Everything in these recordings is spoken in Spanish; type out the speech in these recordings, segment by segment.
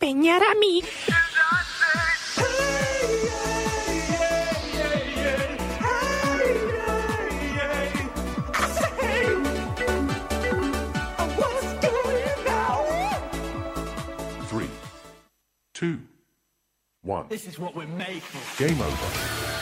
empeñar a mí. Three, two, one. This is what we're made for. Game over.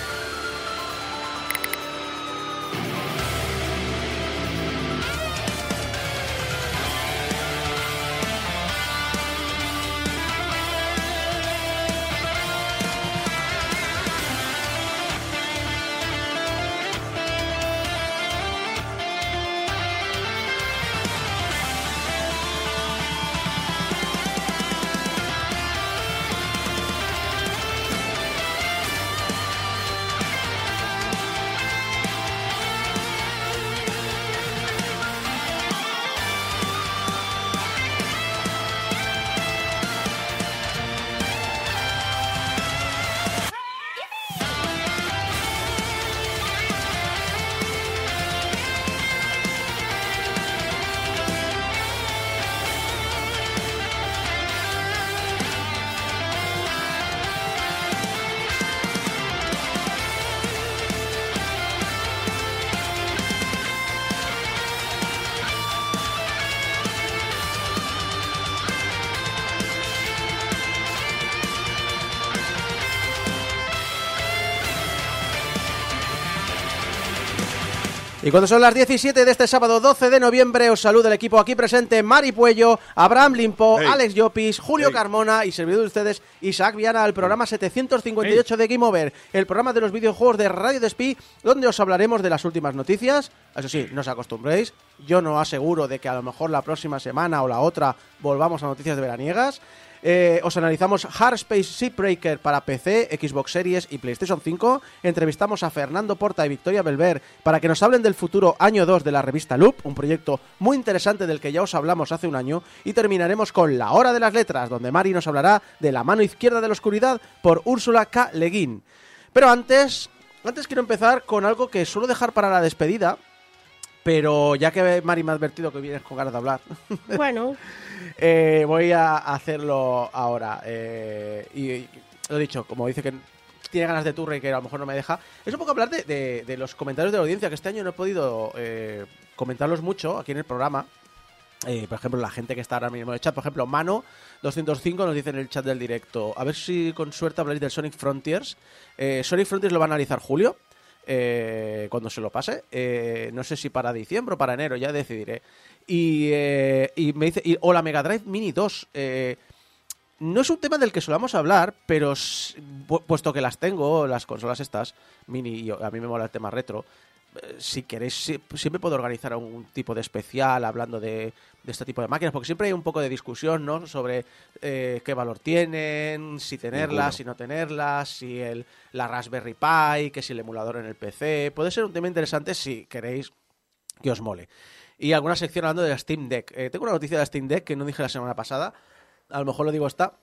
Y cuando son las 17 de este sábado 12 de noviembre, os saluda el equipo aquí presente, Mari Puello, Abraham Limpo, Hey. Alex Llopis, Julio Hey. Carmona y servidor de ustedes, Isaac Viana, al programa 758 de Game Over, el programa de los videojuegos de Radio Despí, donde os hablaremos de las últimas noticias. Eso sí, no os acostumbréis, yo no aseguro de que a lo mejor la próxima semana o la otra volvamos a noticias de veraniegas. Eh, os analizamos Hard Space Shipbreaker para PC, Xbox Series y PlayStation 5. Entrevistamos a Fernando Porta y Victoria Belver para que nos hablen del futuro año 2 de la revista Loop, un proyecto muy interesante del que ya os hablamos hace un año. Y terminaremos con La Hora de las Letras, donde Mari nos hablará de La mano izquierda de la oscuridad por Úrsula K. Le Guin. Pero antes, antes quiero empezar con algo que suelo dejar para la despedida. Pero ya que Mari me ha advertido que vienes con ganas de hablar, Bueno, eh, voy a hacerlo ahora. eh, y, y lo dicho, como dice que tiene ganas de turre y que a lo mejor no me deja, es un poco hablar de, de- de los comentarios de la audiencia, que este año no he podido eh, comentarlos mucho aquí en el programa. Eh, por ejemplo, la gente que está ahora mismo en el chat, por ejemplo, Mano205 nos dice en el chat del directo, a ver si con suerte habláis del Sonic Frontiers. Eh, Sonic Frontiers lo va a analizar Julio, eh, cuando se lo pase. Eh, no sé si para diciembre o para enero, ya decidiré. Y, eh, me dice, y- o la Mega Drive Mini 2. eh, no es un tema del que solamos hablar, pero puesto que las tengo, las consolas estas, mini, y a mí me mola el tema retro, si queréis, si- siempre puedo organizar un tipo de especial hablando de, de este tipo de máquinas, porque siempre hay un poco de discusión, ¿no? Sobre eh, qué valor tienen, si tenerlas, si no tenerlas, si el, la Raspberry Pi, que si el emulador en el PC. Puede ser un tema interesante si queréis que os mole. Y alguna sección hablando de la Steam Deck. Eh, tengo una noticia de la Steam Deck que no dije la semana pasada. A lo mejor lo digo esta.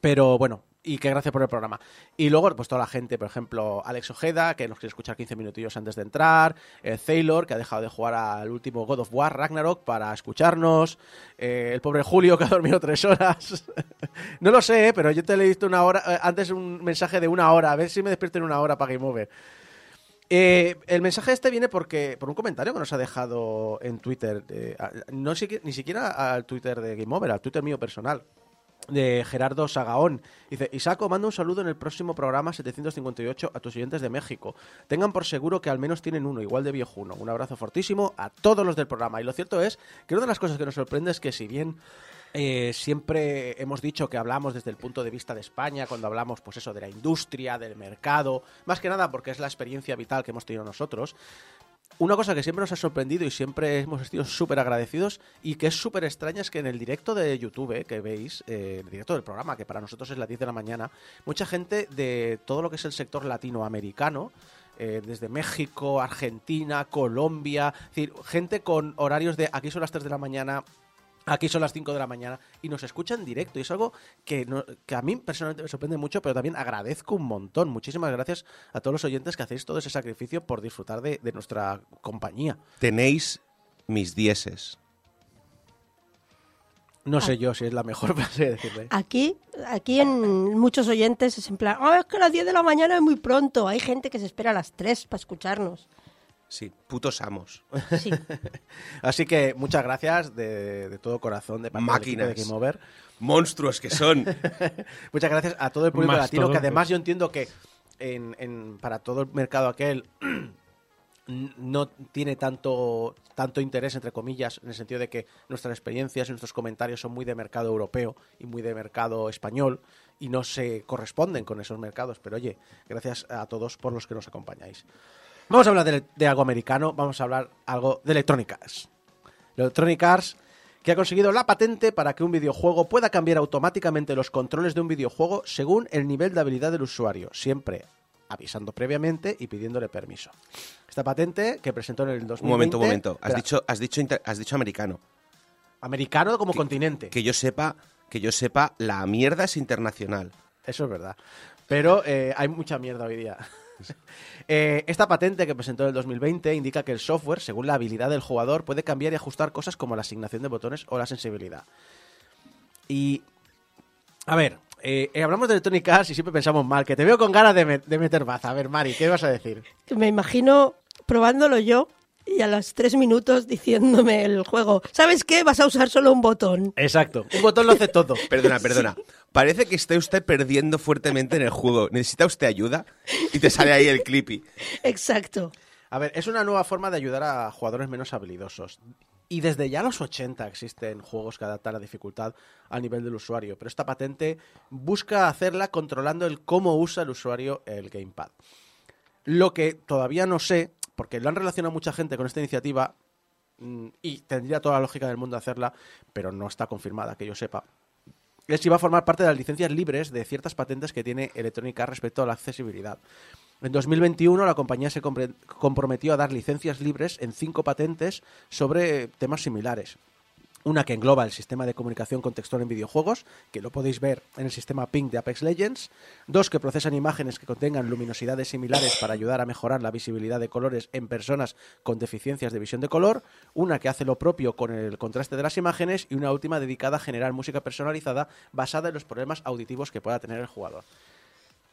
Pero bueno, y que gracias por el programa. Y luego, pues toda la gente, por ejemplo, Alex Ojeda, que nos quiere escuchar 15 minutillos antes de entrar. Eh, Taylor, que ha dejado de jugar al último God of War, Ragnarok, para escucharnos. Eh, el pobre Julio, que ha dormido tres horas. no lo sé, eh, pero yo te he visto una hora, eh, antes un mensaje de una hora. A ver si me despierto en una hora para Game Over. El mensaje este viene porque por un comentario que nos ha dejado en Twitter, eh, no ni siquiera al Twitter de Game Over, al Twitter mío personal, de Gerardo Sagaón. Dice, Isaco, manda un saludo en el próximo programa 758 a tus oyentes de México. Tengan por seguro que al menos tienen uno, igual de viejuno. Un abrazo fortísimo a todos los del programa. Y lo cierto es que una de las cosas que nos sorprende es que si bien eh, siempre hemos dicho que hablamos desde el punto de vista de España, cuando hablamos, pues eso, de la industria, del mercado, más que nada porque es la experiencia vital que hemos tenido nosotros. Una cosa que siempre nos ha sorprendido y siempre hemos sido súper agradecidos y que es súper extraña es que en el directo de YouTube eh, que veis, eh, el directo del programa, que para nosotros es las 10 de la mañana, mucha gente de todo lo que es el sector latinoamericano, eh, desde México, Argentina, Colombia, es decir, gente con horarios de aquí son las 3 de la mañana, Aquí son las 5 de la mañana y nos escucha en directo. Y es algo que, no- que a mí personalmente me sorprende mucho, pero también agradezco un montón. Muchísimas gracias a todos los oyentes que hacéis todo ese sacrificio por disfrutar de, de nuestra compañía. Tenéis mis dieces. No sé yo si es la mejor frase de decirle. Aquí, aquí en muchos oyentes es en plan, "Ah, es que a las 10 de la mañana es muy pronto. Hay gente que se espera a las 3 para escucharnos. Sí, putos amos. Sí. Así que muchas gracias de, de todo corazón de parte del Máquinas. de Game Over. Monstruos que son. Muchas gracias a todo el público Más latino, todo, que además pues. yo entiendo que en, en- para todo el mercado aquel no tiene tanto, tanto interés, entre comillas, en el sentido de que nuestras experiencias y nuestros comentarios son muy de mercado europeo y muy de mercado español y no se corresponden con esos mercados. Pero oye, gracias a todos por los que nos acompañáis. Vamos a hablar de, de algo americano, vamos a hablar algo de Electronic Arts. Electronic Arts que ha conseguido la patente para que un videojuego pueda cambiar automáticamente los controles de un videojuego según el nivel de habilidad del usuario, siempre avisando previamente y pidiéndole permiso. Esta patente que presentó en el 2020... Un momento, un momento. Has dicho, has dicho, has dicho americano. Americano como que- continente. Que yo sepa, que yo sepa, la mierda es internacional. Eso es verdad. Pero eh, hay mucha mierda hoy día. Eh, esta patente que presentó en el 2020 indica que el software, según la habilidad del jugador, puede cambiar y ajustar cosas como la asignación de botones o la sensibilidad. Y. A ver, eh, eh, hablamos de Electronic Arts y siempre pensamos mal. Que te veo con ganas de, me- de meter baza. A ver, Mari, ¿qué vas a decir? Me imagino probándolo yo y a los 3 minutos diciéndome el juego, ¿sabes qué? Vas a usar solo un botón. Exacto. Un botón lo hace todo. Perdona, perdona. Parece que está usted perdiendo fuertemente en el juego. ¿Necesita usted ayuda? Y te sale ahí el clippy. Exacto. A ver, es una nueva forma de ayudar a jugadores menos habilidosos. Y desde ya los 80 existen juegos que adaptan la dificultad al nivel del usuario, pero esta patente busca hacerla controlando el cómo usa el usuario el gamepad. Lo que todavía no sé, porque lo han relacionado mucha gente con esta iniciativa, mm, y tendría toda la lógica del mundo hacerla, pero no está confirmada, que yo sepa. Es si va a formar parte de las licencias libres de ciertas patentes que tiene Electronic Arts respecto a la accesibilidad. En 2021 la compañía se comprometió a dar licencias libres en cinco patentes sobre temas similares. Una que engloba el sistema de comunicación contextual en videojuegos, que lo podéis ver en el sistema Ping de Apex Legends. Dos que procesan imágenes que contengan luminosidades similares para ayudar a mejorar la visibilidad de colores en personas con deficiencias de visión de color. Una que hace lo propio con el contraste de las imágenes. Y una última dedicada a generar música personalizada basada en los problemas auditivos que pueda tener el jugador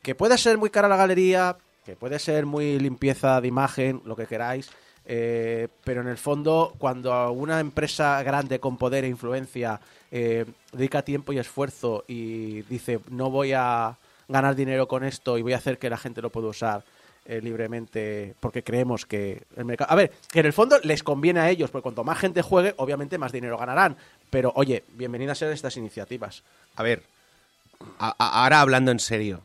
que puede ser muy cara la galería, que puede ser muy limpieza de imagen, lo que queráis, eh, pero en el fondo, cuando una empresa grande con poder e influencia eh, dedica tiempo y esfuerzo y dice no voy a ganar dinero con esto y voy a hacer que la gente lo pueda usar eh, libremente porque creemos que el mercado... A ver, que en el fondo les conviene a ellos, porque cuanto más gente juegue, obviamente más dinero ganarán. Pero oye, bienvenidas sean estas iniciativas. A ver, ahora hablando en serio,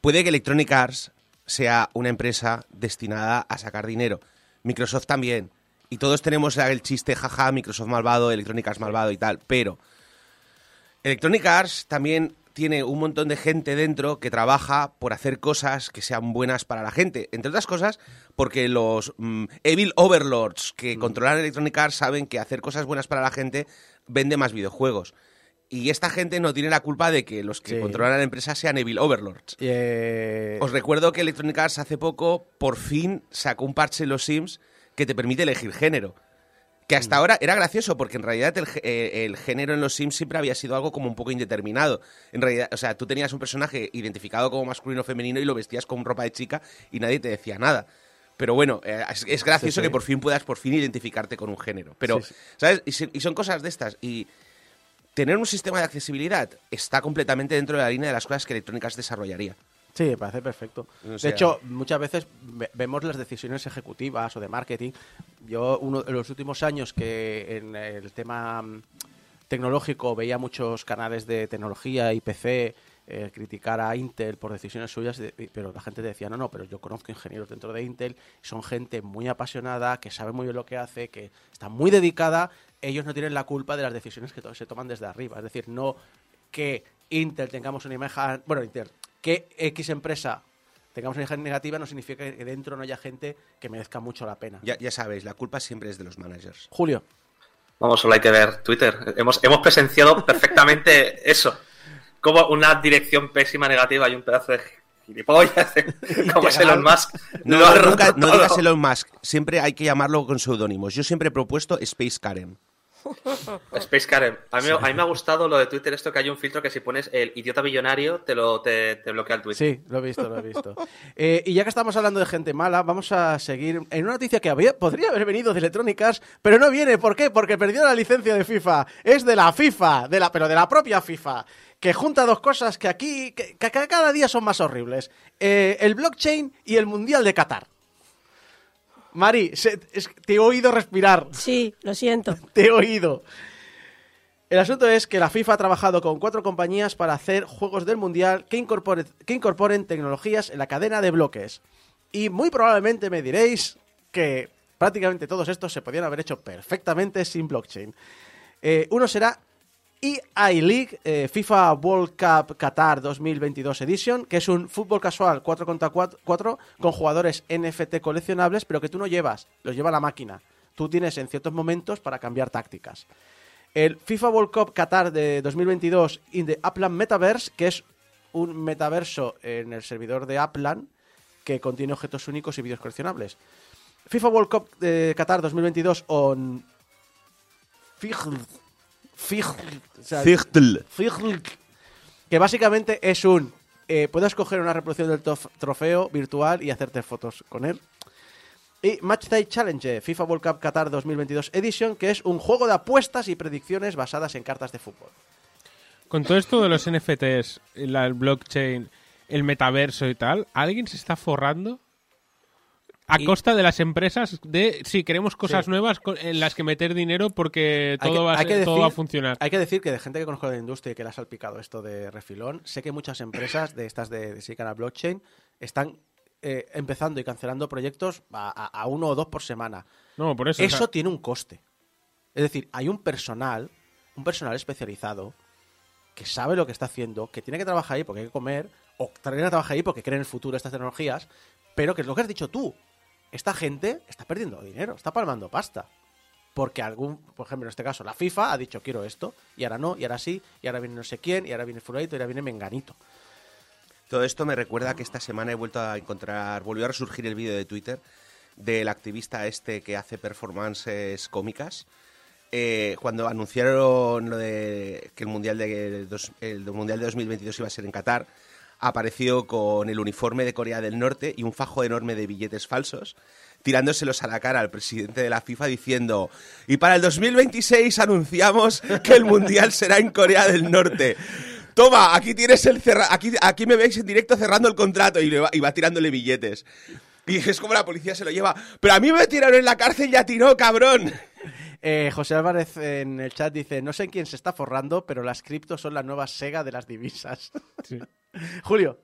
puede que Electronic Arts sea una empresa destinada a sacar dinero. Microsoft también. Y todos tenemos el chiste, jaja, Microsoft malvado, Electronic Arts malvado y tal. Pero Electronic Arts también tiene un montón de gente dentro que trabaja por hacer cosas que sean buenas para la gente. Entre otras cosas, porque los mm, Evil Overlords que controlan Electronic Arts saben que hacer cosas buenas para la gente vende más videojuegos. Y esta gente no tiene la culpa de que los que Sí. controlan la empresa sean Evil Overlords. Eh, Os recuerdo que Electronic Arts hace poco por fin sacó un parche en los Sims que te permite elegir género. Que hasta Mm. ahora era gracioso porque en realidad el, eh, el género en los Sims siempre había sido algo como un poco indeterminado. En realidad, o sea, tú tenías un personaje identificado como masculino o femenino y lo vestías con ropa de chica y nadie te decía nada. Pero bueno, eh, es, es gracioso Sí, sí. que por fin puedas por fin identificarte con un género. Pero. ¿sabes? Y, y son cosas de estas. Y tener un sistema de accesibilidad está completamente dentro de la línea de las cosas que Electronic Arts desarrollaría. Sí, me parece perfecto. O de hecho, muchas veces ve- vemos las decisiones ejecutivas o de marketing. Yo, uno de los últimos años que en el tema mm, tecnológico veía muchos canales de tecnología y PC eh, criticar a Intel por decisiones suyas, de- pero la gente decía, no, no, pero yo conozco ingenieros dentro de Intel, son gente muy apasionada, que sabe muy bien lo que hace, que está muy dedicada, ellos no tienen la culpa de las decisiones que to- se toman desde arriba. Es decir, no que Intel tengamos una imagen, bueno, Intel, que X empresa tengamos una imagen negativa no significa que dentro no haya gente que merezca mucho la pena. Ya, ya sabéis, la culpa siempre es de los managers. Julio, Vamos, solo hay que ver Twitter. Hemos, hemos presenciado perfectamente eso. Como una dirección pésima negativa y un pedazo de gilipollas como es Elon Musk. No, nunca- digas Elon Musk. Siempre hay que llamarlo con seudónimos. Yo siempre he propuesto Space Karen. Space Karen. A mí, a mí me ha gustado lo de Twitter, esto que hay un filtro que si pones el idiota billonario te lo te, te bloquea el Twitter. Sí, lo he visto, lo he visto. Eh, y ya que estamos hablando de gente mala, vamos a seguir en una noticia que había, podría haber venido de Electronic Arts, pero no viene. ¿Por qué? Porque perdió la licencia de FIFA. Es de la FIFA, de la, pero de la propia FIFA. Que junta dos cosas que aquí, que, que cada día son más horribles. Eh, el blockchain y el Mundial de Qatar. Mari, se- es- te he oído respirar. Sí, lo siento. Te he oído. El asunto es que la FIFA ha trabajado con cuatro compañías para hacer juegos del Mundial que incorporen, que incorporen tecnologías en la cadena de bloques. Y muy probablemente me diréis que prácticamente todos estos se podían haber hecho perfectamente sin blockchain. Eh, uno será EA League eh, FIFA World Cup Qatar 2022 Edition, que es un fútbol casual 4 contra 4 con jugadores NFT coleccionables, pero que tú no llevas, los lleva la máquina. Tú tienes en ciertos momentos para cambiar tácticas. El FIFA World Cup Qatar de 2022 in the Upland Metaverse, que es un metaverso en el servidor de Upland que contiene objetos únicos y vídeos coleccionables. FIFA World Cup Qatar 2022 on O sea, Fijl, Que básicamente es un. eh, puedes coger una reproducción del trofeo virtual y hacerte fotos con él. Y Matchday Challenge, FIFA World Cup Qatar 2022 Edition, que es un juego de apuestas y predicciones basadas en cartas de fútbol. Con todo esto de los NFTs, la, el blockchain, el metaverso y tal, ¿alguien se está forrando? A Y- costa de las empresas de si queremos cosas Sí. nuevas en las que meter dinero porque todo, que- va, a ser- todo va a funcionar. Hay que decir que de gente que conozco de la industria y que le ha salpicado esto de refilón, sé que muchas empresas de estas de, de Silicon Blockchain están eh, empezando y cancelando proyectos a, a- a uno o dos por semana. No, por eso. o Eso sea, tiene un coste. Es decir, hay un personal, un personal especializado que sabe lo que está haciendo, que tiene que trabajar ahí porque hay que comer, o también a trabajar ahí porque cree en el futuro de estas tecnologías, pero que es lo que has dicho tú. Esta gente está perdiendo dinero, está palmando pasta. Porque algún, por ejemplo, en este caso, la FIFA ha dicho quiero esto, y ahora no, y ahora sí, y ahora viene no sé quién, y ahora viene Fulanito, y ahora viene Menganito. Todo esto me recuerda que esta semana he vuelto a encontrar, volvió a resurgir el vídeo de Twitter del activista este que hace performances cómicas. Eh, cuando anunciaron lo de que el mundial de, el mundial de 2022 iba a ser en Qatar, apareció con el uniforme de Corea del Norte y un fajo enorme de billetes falsos, tirándoselos a la cara al presidente de la FIFA diciendo: Y para el 2026 anunciamos que el mundial será en Corea del Norte. Toma, aquí tienes el cerra aquí, aquí me veis en directo cerrando el contrato y, le va, y va tirándole billetes. Y es como la policía se lo lleva. Pero a mí me tiraron en la cárcel y a ti no, cabrón. Eh, José Álvarez en el chat dice, no sé en quién se está forrando, pero las criptos son la nueva Sega de las divisas. sí. Julio.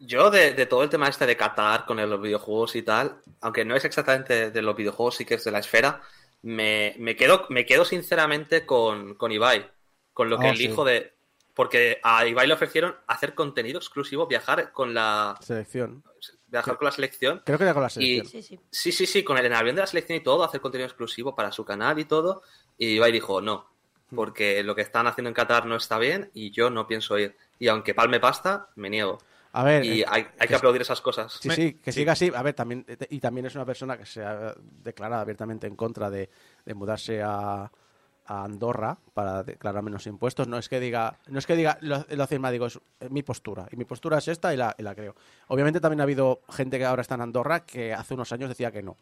Yo de, de todo el tema este de Qatar con los videojuegos y tal, aunque no es exactamente de los videojuegos, sí que es de la esfera, me, me quedo, me quedo sinceramente con, con Ibai, con lo que Oh, el sí. hijo de... Porque a Ibai le ofrecieron hacer contenido exclusivo, viajar con la, Selección. viajar con la selección Creo que ya con la y selección. Sí, sí. sí, sí, sí, con el en el avión de la selección y todo, hacer contenido exclusivo para su canal y todo. Y Ibai dijo, no, porque lo que están haciendo en Qatar no está bien y yo no pienso ir. Y aunque palme pasta, me niego. A ver, Y eh, hay, hay que aplaudir esas cosas. sí, sí, que siga así. A ver, también, eh, y también es una persona que se ha declarado abiertamente en contra de, de mudarse a, a Andorra para declarar menos impuestos. No es que diga, no es que diga, lo, lo digo, es eh, mi postura. Y mi postura es esta y la, y la creo. Obviamente también ha habido gente que ahora está en Andorra que hace unos años decía que no.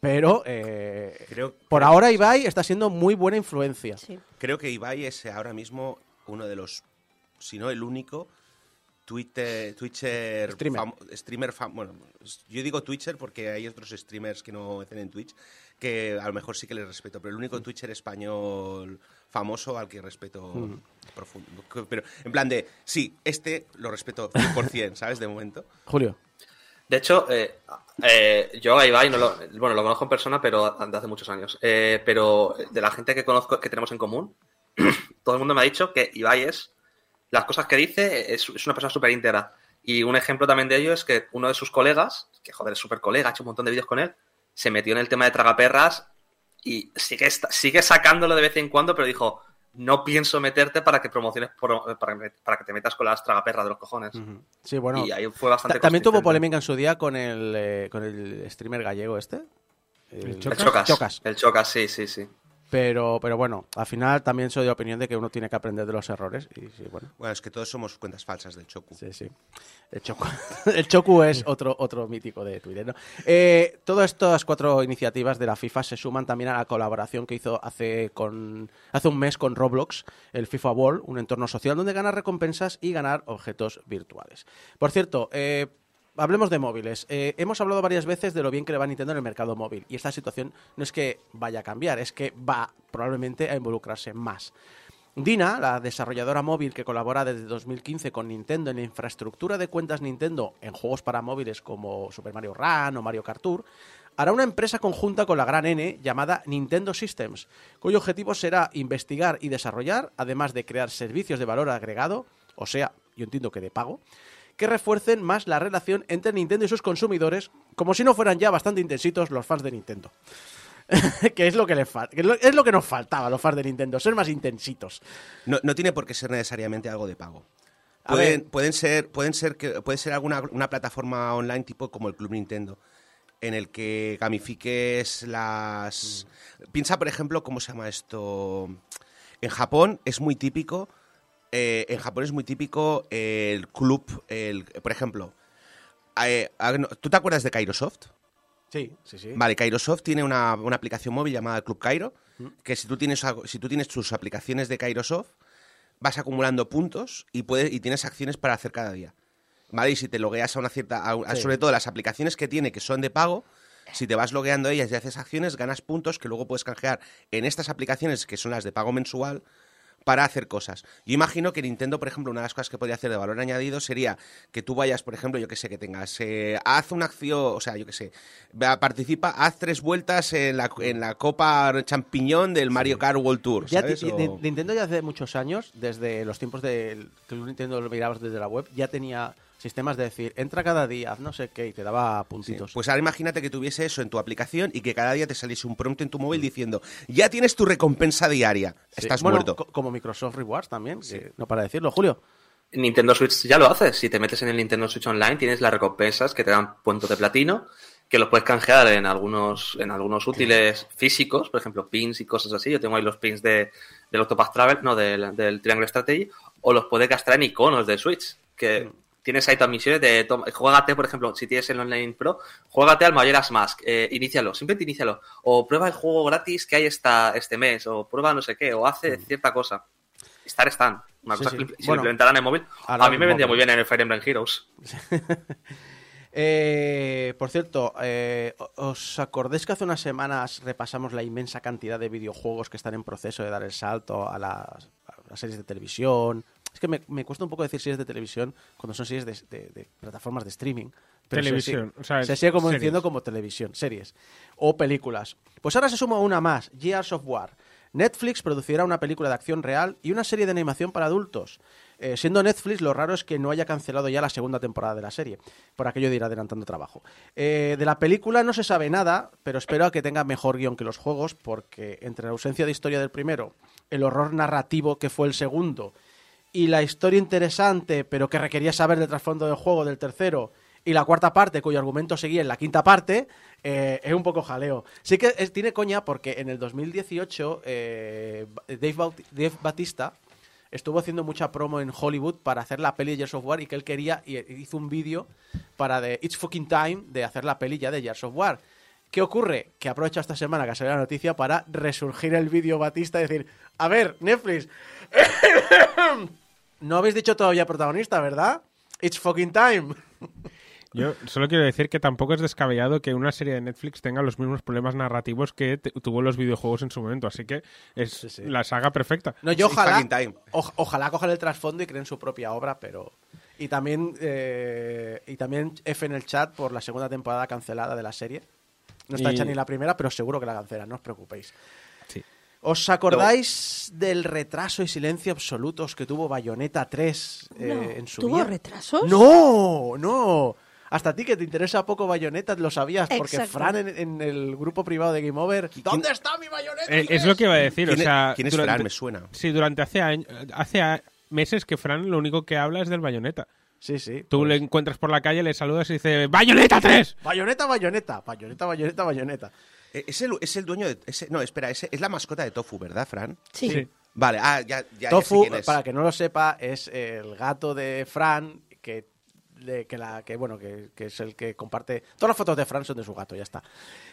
Pero eh, Creo, por creo- ahora Ibai está siendo muy buena influencia. sí. Creo que Ibai es ahora mismo uno de los, si no el único, Twitter, Twitcher, Streamer. fam- streamer fam- bueno, yo digo Twitcher porque hay otros streamers que no hacen en Twitch que a lo mejor sí que les respeto, pero el único Twitcher español famoso al que respeto profundo. Pero en plan de, sí, este lo respeto 100%, ¿sabes? De momento. Julio. De hecho, eh, eh, yo a Ibai no lo, bueno, lo conozco en persona, pero de hace muchos años. Eh, pero de la gente que conozco, que tenemos en común, todo el mundo me ha dicho que Ibai es, las cosas que dice, es, una persona súper íntegra. Y un ejemplo también de ello es que uno de sus colegas, que joder, es súper colega, ha hecho un montón de vídeos con él, se metió en el tema de tragaperras y sigue, sigue sacándolo de vez en cuando, pero dijo, no pienso meterte para que promociones, pro- para, que- para que te metas con las tragaperras de los cojones. Sí, bueno. y ahí fue bastante ta- también tuvo polémica en su día con el, eh, con el streamer gallego este. ¿El El Chocas? Chocas. Chocas. El Chocas, sí, sí, sí. Pero, pero bueno, al final también soy de opinión de que uno tiene que aprender de los errores. Y sí, bueno, Bueno, es que todos somos cuentas falsas del Chocu. sí, sí. El Chocu es otro, otro mítico de Twitter. ¿no? Eh, todas estas cuatro iniciativas de la FIFA se suman también a la colaboración que hizo hace, con, hace un mes con Roblox, el FIFA World, un entorno social donde ganar recompensas y ganar objetos virtuales. Por cierto, eh, Hablemos de móviles. Eh, hemos hablado varias veces de lo bien que le va Nintendo en el mercado móvil. Y esta situación no es que vaya a cambiar, es que va probablemente a involucrarse más. Dina, la desarrolladora móvil que colabora desde 2015 con Nintendo en la infraestructura de cuentas Nintendo en juegos para móviles como Super Mario Run o Mario Kart Tour, hará una empresa conjunta con la gran N llamada Nintendo Systems, cuyo objetivo será investigar y desarrollar, además de crear servicios de valor agregado, o sea, yo entiendo que de pago, que refuercen más la relación entre Nintendo y sus consumidores, como si no fueran ya bastante intensitos los fans de Nintendo. que es lo que, le fal- que es lo- que nos faltaba a los fans de Nintendo, ser más intensitos. No, no tiene por qué ser necesariamente algo de pago. Pueden, ser, pueden ser que puede ser alguna una plataforma online tipo como el Club Nintendo, en el que gamifiques las. Piensa, por ejemplo, cómo se llama esto. En Japón es muy típico. Eh, en Japón es muy típico el club, el, por ejemplo. eh, ¿Tú te acuerdas de Kairosoft? Sí, sí, sí. Vale, Kairosoft tiene una, una aplicación móvil llamada Club Cairo, que si tú tienes si tú tienes tus aplicaciones de Kairosoft, vas acumulando puntos y puedes y tienes acciones para hacer cada día. ¿Vale? Y si te logueas a una cierta a- a- Sí. sobre todo las aplicaciones que tiene que son de pago, si te vas logueando a ellas y haces acciones, ganas puntos que luego puedes canjear en estas aplicaciones que son las de pago mensual para hacer cosas. Yo imagino que Nintendo, por ejemplo, una de las cosas que podría hacer de valor añadido sería que tú vayas, por ejemplo, yo que sé, que tengas, eh, haz una acción, o sea, yo que sé, participa, haz tres vueltas en la, en la Copa Champiñón del Mario Kart World Tour, Ya Nintendo ya hace muchos años, desde los tiempos del que Nintendo lo mirabas desde la web, ya tenía sistemas de decir, entra cada día, haz no sé qué, y te daba Sí, puntitos. Pues ahora imagínate que tuviese eso en tu aplicación y que cada día te saliese un prompt en tu móvil diciendo, ya tienes tu recompensa diaria, Sí. estás Bueno, muerto. co- como Microsoft Rewards también, no para decirlo. Julio. Nintendo Switch ya lo hace. Si te metes en el Nintendo Switch Online, tienes las recompensas que te dan puntos de platino, que los puedes canjear en algunos, en algunos útiles físicos, por ejemplo, pins y cosas así. Yo tengo ahí los pins de, del Octopath Travel, no, del, del Triangle Strategy, o los puedes gastar en iconos de Switch, que tienes ahí todas misiones de, toma, juégate, por ejemplo, si tienes el Online Pro, juégate al Majora's Mask, eh, inícialo, simplemente inícialo, o prueba el juego gratis que hay esta, este mes, o prueba no sé qué, o hace cierta cosa. Star Stan, una Sí, cosa sí. que si Bueno, lo implementaran en móvil, a mí me en vendría móvil. muy bien en el Fire Emblem Heroes. Eh, por cierto, eh, ¿os acordáis que hace unas semanas repasamos la inmensa cantidad de videojuegos que están en proceso de dar el salto a las, a las series de televisión? Es que me, me cuesta un poco decir series de televisión cuando son series de, de- de plataformas de streaming. Pero se Televisión, sigue- o sea, se sigue como series. diciendo como televisión, series o películas. Pues ahora se suma una más, Gears of War. Netflix producirá una película de acción real y una serie de animación para adultos. Eh, siendo Netflix, lo raro es que no haya cancelado ya la segunda temporada de la serie, por aquello de ir adelantando trabajo. Eh, de la película no se sabe nada, pero espero a que tenga mejor guion que los juegos, porque entre la ausencia de historia del primero, el horror narrativo que fue el segundo, y la historia interesante, pero que requería saber del trasfondo del juego del tercero, y la cuarta parte, cuyo argumento seguía en la quinta parte, eh, es un poco jaleo. Sí que tiene coña porque en el 2018 eh, Dave, Dave Batista estuvo haciendo mucha promo en Hollywood para hacer la peli de Gears of War y que él quería y hizo un vídeo para de It's Fucking Time de hacer la peli ya de Gears of War. ¿Qué ocurre? Que aprovecha esta semana que salió la noticia para resurgir el vídeo Batista y decir, a ver, Netflix, no habéis dicho todavía protagonista, ¿verdad? It's fucking time. Yo solo quiero decir que tampoco es descabellado que una serie de Netflix tenga los mismos problemas narrativos que tuvo los videojuegos en su momento, así que es sí. la saga perfecta. No, yo ojalá, fucking time. o- ojalá cojan el trasfondo y creen su propia obra, pero... Y también, eh, y también F en el chat por la segunda temporada cancelada de la serie. No está Y- hecha ni la primera, pero seguro que la cancelan, no os preocupéis. ¿Os acordáis del retraso y silencio absolutos que tuvo Bayonetta 3 eh, No, en su ¿tuvo día? retrasos? No, no. Hasta a ti que te interesa poco Bayonetta lo sabías, porque Exacto. Fran en, en el grupo privado de Game Over... ¿Dónde está mi Bayonetta? Eh, es lo que iba a decir, o ¿Quién es- sea... quién es durante- Fran? Me suena. Sí, durante hace meses que Fran lo único que habla es del Bayonetta. Sí, sí. Tú pues- le encuentras por la calle, le saludas y dice ¡Bayonetta 3! Bayoneta, bayoneta, bayoneta, bayoneta, bayoneta. Eh, Es el, es el dueño de... ese- no, espera, ese- es la mascota de Tofu, ¿verdad, Fran? Sí. Sí. Vale, ah, ya, ya, ya sé Tofu, quién es. para que no lo sepa, es el gato de Fran que, de- que, la, que, bueno, que, que es el que comparte. Todas las fotos de Fran son de su gato, ya está.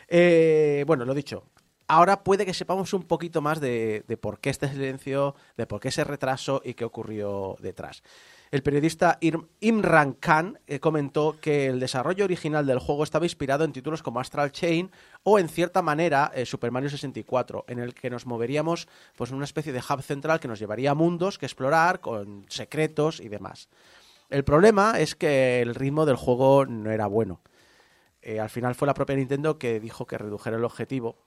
Eh, bueno, lo dicho. Ahora puede que sepamos un poquito más de, de por qué este silencio, de por qué ese retraso y qué ocurrió detrás. El periodista Imran Khan eh, comentó que el desarrollo original del juego estaba inspirado en títulos como Astral Chain o, en cierta manera, eh, Super Mario 64, en el que nos moveríamos pues, en una especie de hub central que nos llevaría a mundos que explorar, con secretos y demás. El problema es que el ritmo del juego no era bueno. Eh, al final fue la propia Nintendo que dijo que redujera el objetivo.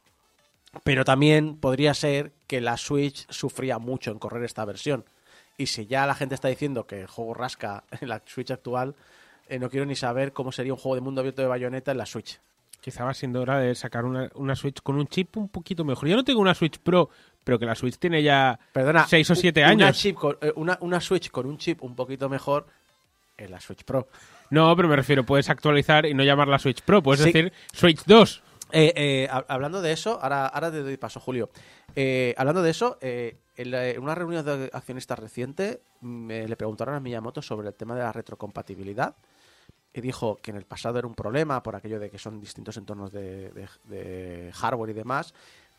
Pero también podría ser que la Switch sufría mucho en correr esta versión. Y si ya la gente está diciendo que el juego rasca en la Switch actual, eh, no quiero ni saber cómo sería un juego de mundo abierto de bayoneta en la Switch. Quizá va siendo hora de sacar una, una Switch con un chip un poquito mejor. Yo no tengo una Switch Pro, pero que la Switch tiene ya Perdona, 6 o u- 7 una años. chip con- eh, una, una Switch con un chip un poquito mejor en la Switch Pro. No, pero me refiero, puedes actualizar y no llamarla Switch Pro, puedes Sí. decir Switch 2. Eh, eh, hab- hablando de eso, ahora, ahora te doy paso, Julio. Eh, hablando de eso, eh, en, la- una reunión de accionistas reciente me, le preguntaron a Miyamoto sobre el tema de la retrocompatibilidad y dijo que en el pasado era un problema por aquello de que son distintos entornos de hardware y demás,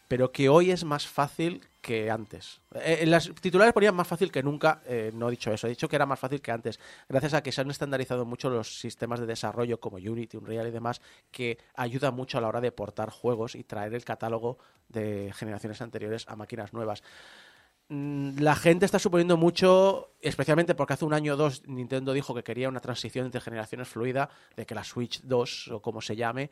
pero que hoy es más fácil que antes. Eh, en las titulares ponían más fácil que nunca, eh, no he dicho eso, he dicho que era más fácil que antes, gracias a que se han estandarizado mucho los sistemas de desarrollo como Unity, Unreal y demás, que ayuda mucho a la hora de portar juegos y traer el catálogo de generaciones anteriores a máquinas nuevas. Mm, La gente está suponiendo mucho, especialmente porque hace un año o dos Nintendo dijo que quería una transición entre generaciones fluida, de que la Switch 2 o como se llame,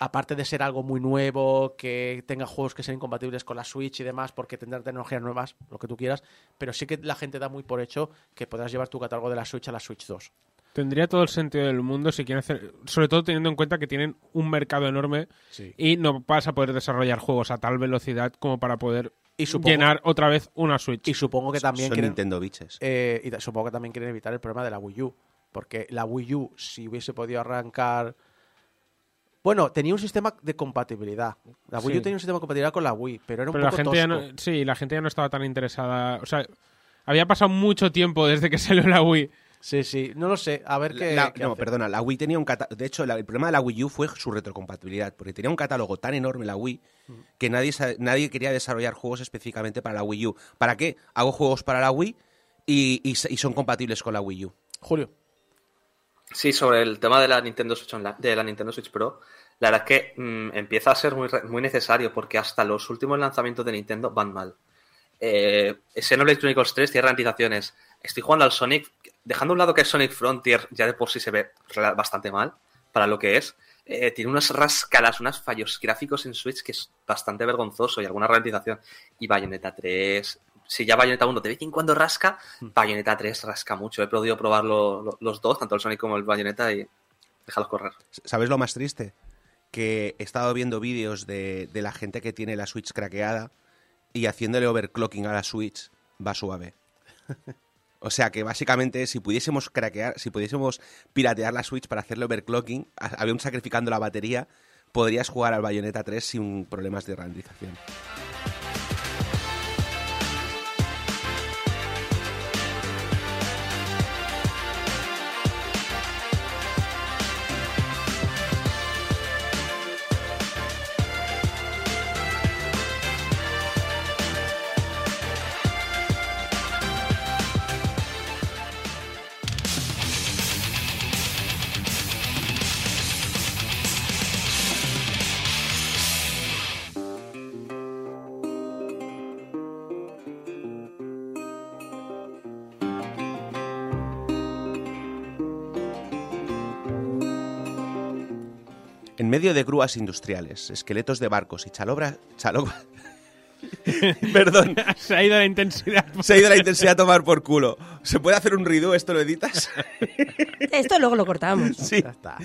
aparte de ser algo muy nuevo, que tenga juegos que sean incompatibles con la Switch y demás, porque tendrá tecnologías nuevas, lo que tú quieras, pero sí que la gente da muy por hecho que podrás llevar tu catálogo de la Switch a la Switch 2. Tendría todo el sentido del mundo si quieren hacer, sobre todo teniendo en cuenta que tienen un mercado enorme Sí. y no vas a poder desarrollar juegos a tal velocidad como para poder Y supongo- llenar otra vez una Switch. Y supongo que también Son quieren, Nintendo biches. eh, y supongo que también quieren evitar el problema de la Wii U, porque la Wii U, si hubiese podido arrancar... Bueno, tenía un sistema de compatibilidad. La Wii Sí. U tenía un sistema de compatibilidad con la Wii, pero era un Pero la poco gente ya tosco. no, sí, la gente ya no estaba tan interesada. O sea, había pasado mucho tiempo desde que salió la Wii. Sí, sí, no lo sé. A ver qué. La- qué no, hace. perdona, la Wii tenía un catálogo. De hecho, la- el problema de la Wii U fue su retrocompatibilidad, porque tenía un catálogo tan enorme la Wii que nadie, nadie quería desarrollar juegos específicamente para la Wii U. ¿Para qué? Hago juegos para la Wii y, y son compatibles con la Wii U. Julio. Sí, sobre el tema de la Nintendo Switch Online- de la Nintendo Switch Pro, la verdad es que mm, empieza a ser muy, muy necesario porque hasta los últimos lanzamientos de Nintendo van mal. Eh, Xenoblade Chronicles 3 tiene ralentizaciones. Estoy jugando al Sonic, dejando a un lado que Sonic Frontier ya de por sí se ve bastante mal para lo que es. Eh, tiene unas rascadas, unos fallos gráficos en Switch que es bastante vergonzoso y alguna ralentización. Y Bayonetta 3, si ya Bayonetta 1 de vez en cuando rasca, Bayonetta 3 rasca mucho. He podido probar lo- lo- los dos, tanto el Sonic como el Bayonetta, y déjalos correr. ¿Sabes lo más triste? Que he estado viendo vídeos de, de la gente que tiene la Switch craqueada y haciéndole overclocking a la Switch va suave. O sea que básicamente si pudiésemos craquear, si pudiésemos piratear la Switch para hacerle overclocking, aún sacrificando la batería, podrías jugar al Bayonetta 3 sin problemas de ralentización. Medio de grúas industriales, esqueletos de barcos y chalobras... Chalobras... Perdón, Se ha ido la intensidad. se ha ido la intensidad a tomar por culo. ¿Se puede hacer un redo? ¿Esto lo editas? Esto luego lo cortamos. Sí. Ya está.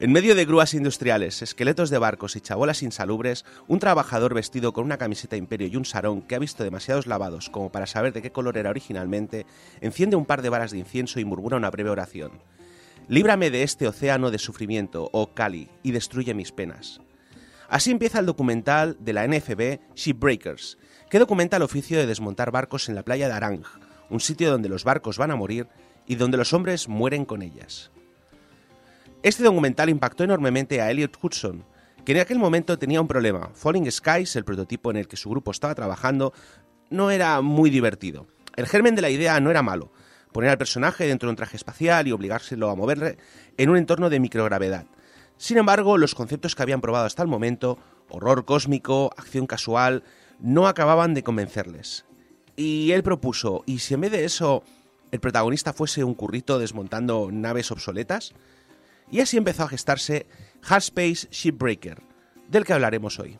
En medio de grúas industriales, esqueletos de barcos y chabolas insalubres, un trabajador vestido con una camiseta imperio y un sarón que ha visto demasiados lavados como para saber de qué color era originalmente, enciende un par de varas de incienso y murmura una breve oración. Líbrame de este océano de sufrimiento, oh Kali, y destruye mis penas. Así empieza el documental de la NFB Shipbreakers, que documenta el oficio de desmontar barcos en la playa de Arang, un sitio donde los barcos van a morir y donde los hombres mueren con ellas. Este documental impactó enormemente a Elliot Hudson, que en aquel momento tenía un problema. Falling Skies, el prototipo en el que su grupo estaba trabajando, no era muy divertido. El germen de la idea no era malo, poner al personaje dentro de un traje espacial y obligárselo a moverle en un entorno de microgravedad. Sin embargo, los conceptos que habían probado hasta el momento, horror cósmico, acción casual, no acababan de convencerles. Y él propuso, ¿y si en vez de eso el protagonista fuese un currito desmontando naves obsoletas? Y así empezó a gestarse Hard Space Shipbreaker, del que hablaremos hoy.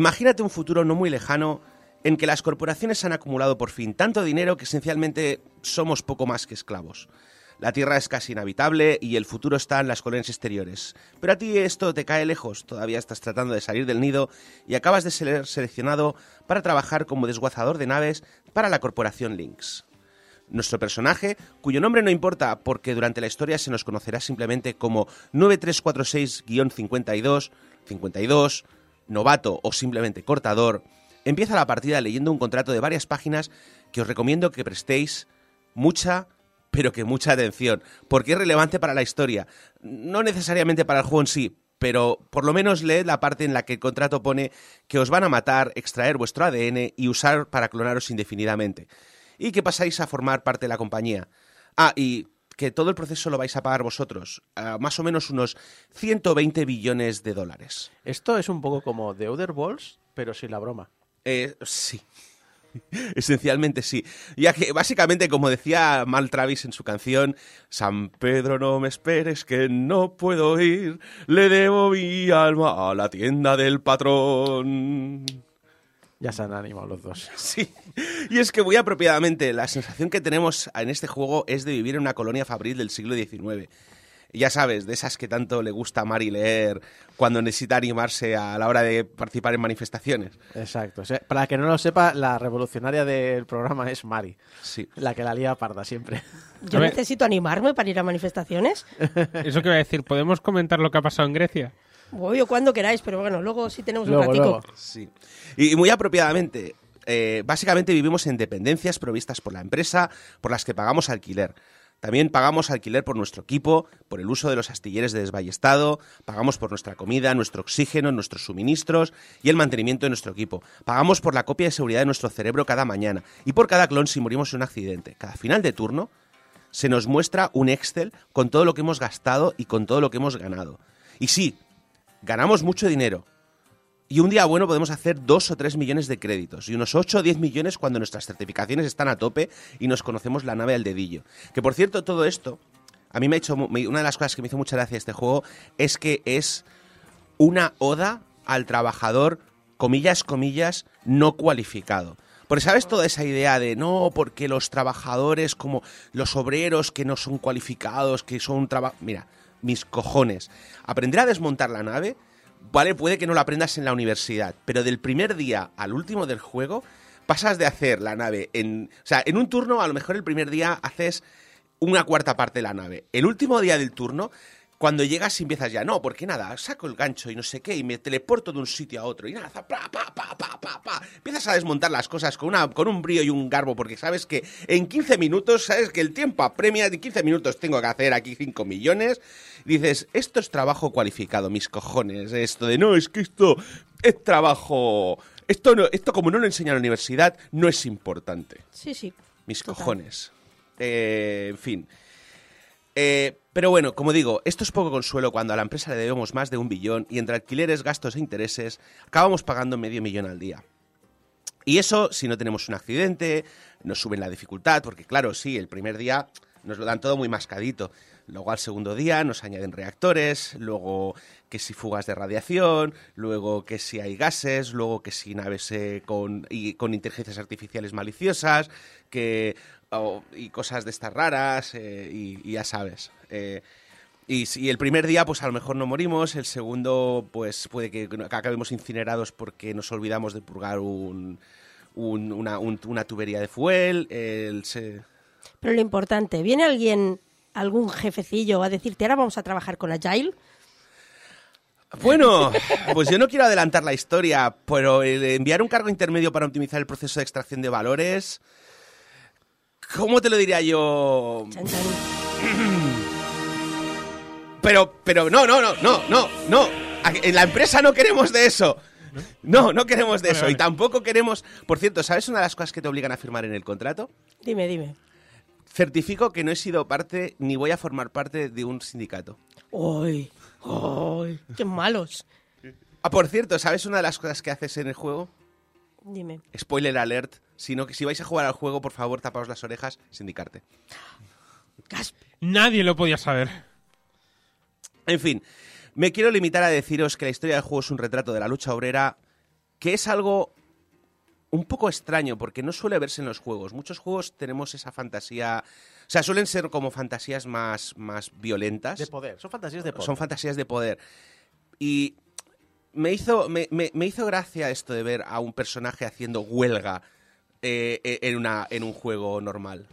Imagínate un futuro no muy lejano en que las corporaciones han acumulado por fin tanto dinero que esencialmente somos poco más que esclavos. La Tierra es casi inhabitable y el futuro está en las colonias exteriores. Pero a ti esto te cae lejos, todavía estás tratando de salir del nido y acabas de ser seleccionado para trabajar como desguazador de naves para la corporación Lynx. Nuestro personaje, cuyo nombre no importa porque durante la historia se nos conocerá simplemente como 9346-52, 52, novato o simplemente cortador, empieza la partida leyendo un contrato de varias páginas que os recomiendo que prestéis mucha, pero que mucha atención, porque es relevante para la historia. No necesariamente para el juego en sí, pero por lo menos leed la parte en la que el contrato pone que os van a matar, extraer vuestro ADN y usar para clonaros indefinidamente. Y que pasáis a formar parte de la compañía. Ah, y que todo el proceso lo vais a pagar vosotros, a más o menos unos 120 billones de dólares. Esto es un poco como The Other Balls, pero sin la broma. Eh, sí. Esencialmente sí. Ya que básicamente, como decía Mal Travis en su canción, San Pedro no me esperes que no puedo ir, le debo mi alma a la tienda del patrón. Ya se han animado los dos. Sí. Y es que muy apropiadamente, la sensación que tenemos en este juego es de vivir en una colonia fabril del siglo XIX. Ya sabes, de esas que tanto le gusta a Mari leer cuando necesita animarse a la hora de participar en manifestaciones. Exacto. O sea, para que no lo sepa, la revolucionaria del programa es Mari. Sí. La que la lía parda siempre. Yo necesito animarme para ir a manifestaciones. Eso que voy a decir, ¿podemos comentar lo que ha pasado en Grecia? Voy o cuando queráis, pero bueno, luego sí tenemos Luego, un ratico. luego. Sí. Y, y muy apropiadamente, eh, básicamente vivimos en dependencias provistas por la empresa por las que pagamos alquiler. También pagamos alquiler por nuestro equipo, por el uso de los astilleres de desballestado, pagamos por nuestra comida, nuestro oxígeno, nuestros suministros y el mantenimiento de nuestro equipo. Pagamos por la copia de seguridad de nuestro cerebro cada mañana y por cada clon si morimos en un accidente. Cada final de turno se nos muestra un Excel con todo lo que hemos gastado y con todo lo que hemos ganado. Y sí, ganamos mucho dinero. Y un día bueno podemos hacer dos o tres millones de créditos y unos 8 o 10 millones cuando nuestras certificaciones están a tope y nos conocemos la nave al dedillo. Que por cierto, todo esto, a mí me ha hecho, una de las cosas que me hizo mucha gracia este juego es que es una oda al trabajador, comillas, comillas, no cualificado. Porque sabes toda esa idea de no, porque los trabajadores como los obreros que no son cualificados, que son trabajo... Mira, mis cojones. Aprender a desmontar la nave, vale, puede que no lo aprendas en la universidad, pero del primer día al último del juego pasas de hacer la nave en... O sea, en un turno a lo mejor el primer día haces una cuarta parte de la nave. El último día del turno, cuando llegas y empiezas ya, no, porque nada, saco el gancho y no sé qué, y me teleporto de un sitio a otro, y nada, pa, pa, pa, pa, pa, pa. Empiezas a desmontar las cosas con, una, con un brío y un garbo, porque sabes que en 15 minutos, sabes que el tiempo apremia, en 15 minutos tengo que hacer aquí 5 millones. Dices, esto es trabajo cualificado, mis cojones, esto de, no, es que esto es trabajo... Esto, no, esto como no lo enseña en la universidad, no es importante Sí, sí. mis Total. cojones. Eh, en fin. Eh, pero bueno, como digo, esto es poco consuelo cuando a la empresa le debemos más de un billón y entre alquileres, gastos e intereses acabamos pagando medio millón al día. Y eso si no tenemos un accidente, nos suben la dificultad, porque claro, sí, el primer día Nos lo dan todo muy mascadito. Luego al segundo día nos añaden reactores, luego que si fugas de radiación, luego que si hay gases, luego que si naves eh, con, y, con inteligencias artificiales maliciosas, que, o- y cosas de estas raras, eh, y, y ya sabes. Eh, y si el primer día, pues a lo mejor no morimos. El segundo, pues puede que acabemos incinerados porque nos olvidamos de purgar un, un- una, un- una tubería de fuel. El se- Pero lo importante, ¿viene alguien, algún jefecillo a decirte, ahora vamos a trabajar con Agile? Bueno, pues yo no quiero adelantar la historia, pero el enviar un cargo intermedio para optimizar el proceso de extracción de valores. ¿Cómo te lo diría yo? Chan, chan. Pero, pero no, no, no, no, no, no. En la empresa no queremos de eso. No, no queremos de Vale, eso. vale. Y tampoco queremos. Por cierto, ¿sabes una de las cosas que te obligan a firmar en el contrato? Dime, dime. Certifico que no he sido parte ni voy a formar parte de un sindicato. ¡Ay! ¡Ay! ¡Qué malos! Ah, por cierto, ¿sabes una de las cosas que haces en el juego? Dime. Spoiler alert. Sino que si vais a jugar al juego, por favor, tapaos las orejas, sindicarte. Gasp. Nadie lo podía saber. En fin, me quiero limitar a deciros que la historia del juego es un retrato de la lucha obrera, que es algo un poco extraño, porque no suele verse en los juegos. Muchos juegos tenemos esa fantasía. O sea, suelen ser como fantasías más, más violentas. De poder. Son fantasías de poder. Son fantasías de poder. Y me hizo, me, me- me hizo gracia esto de ver a un personaje haciendo huelga eh, eh, en, una, en un juego normal.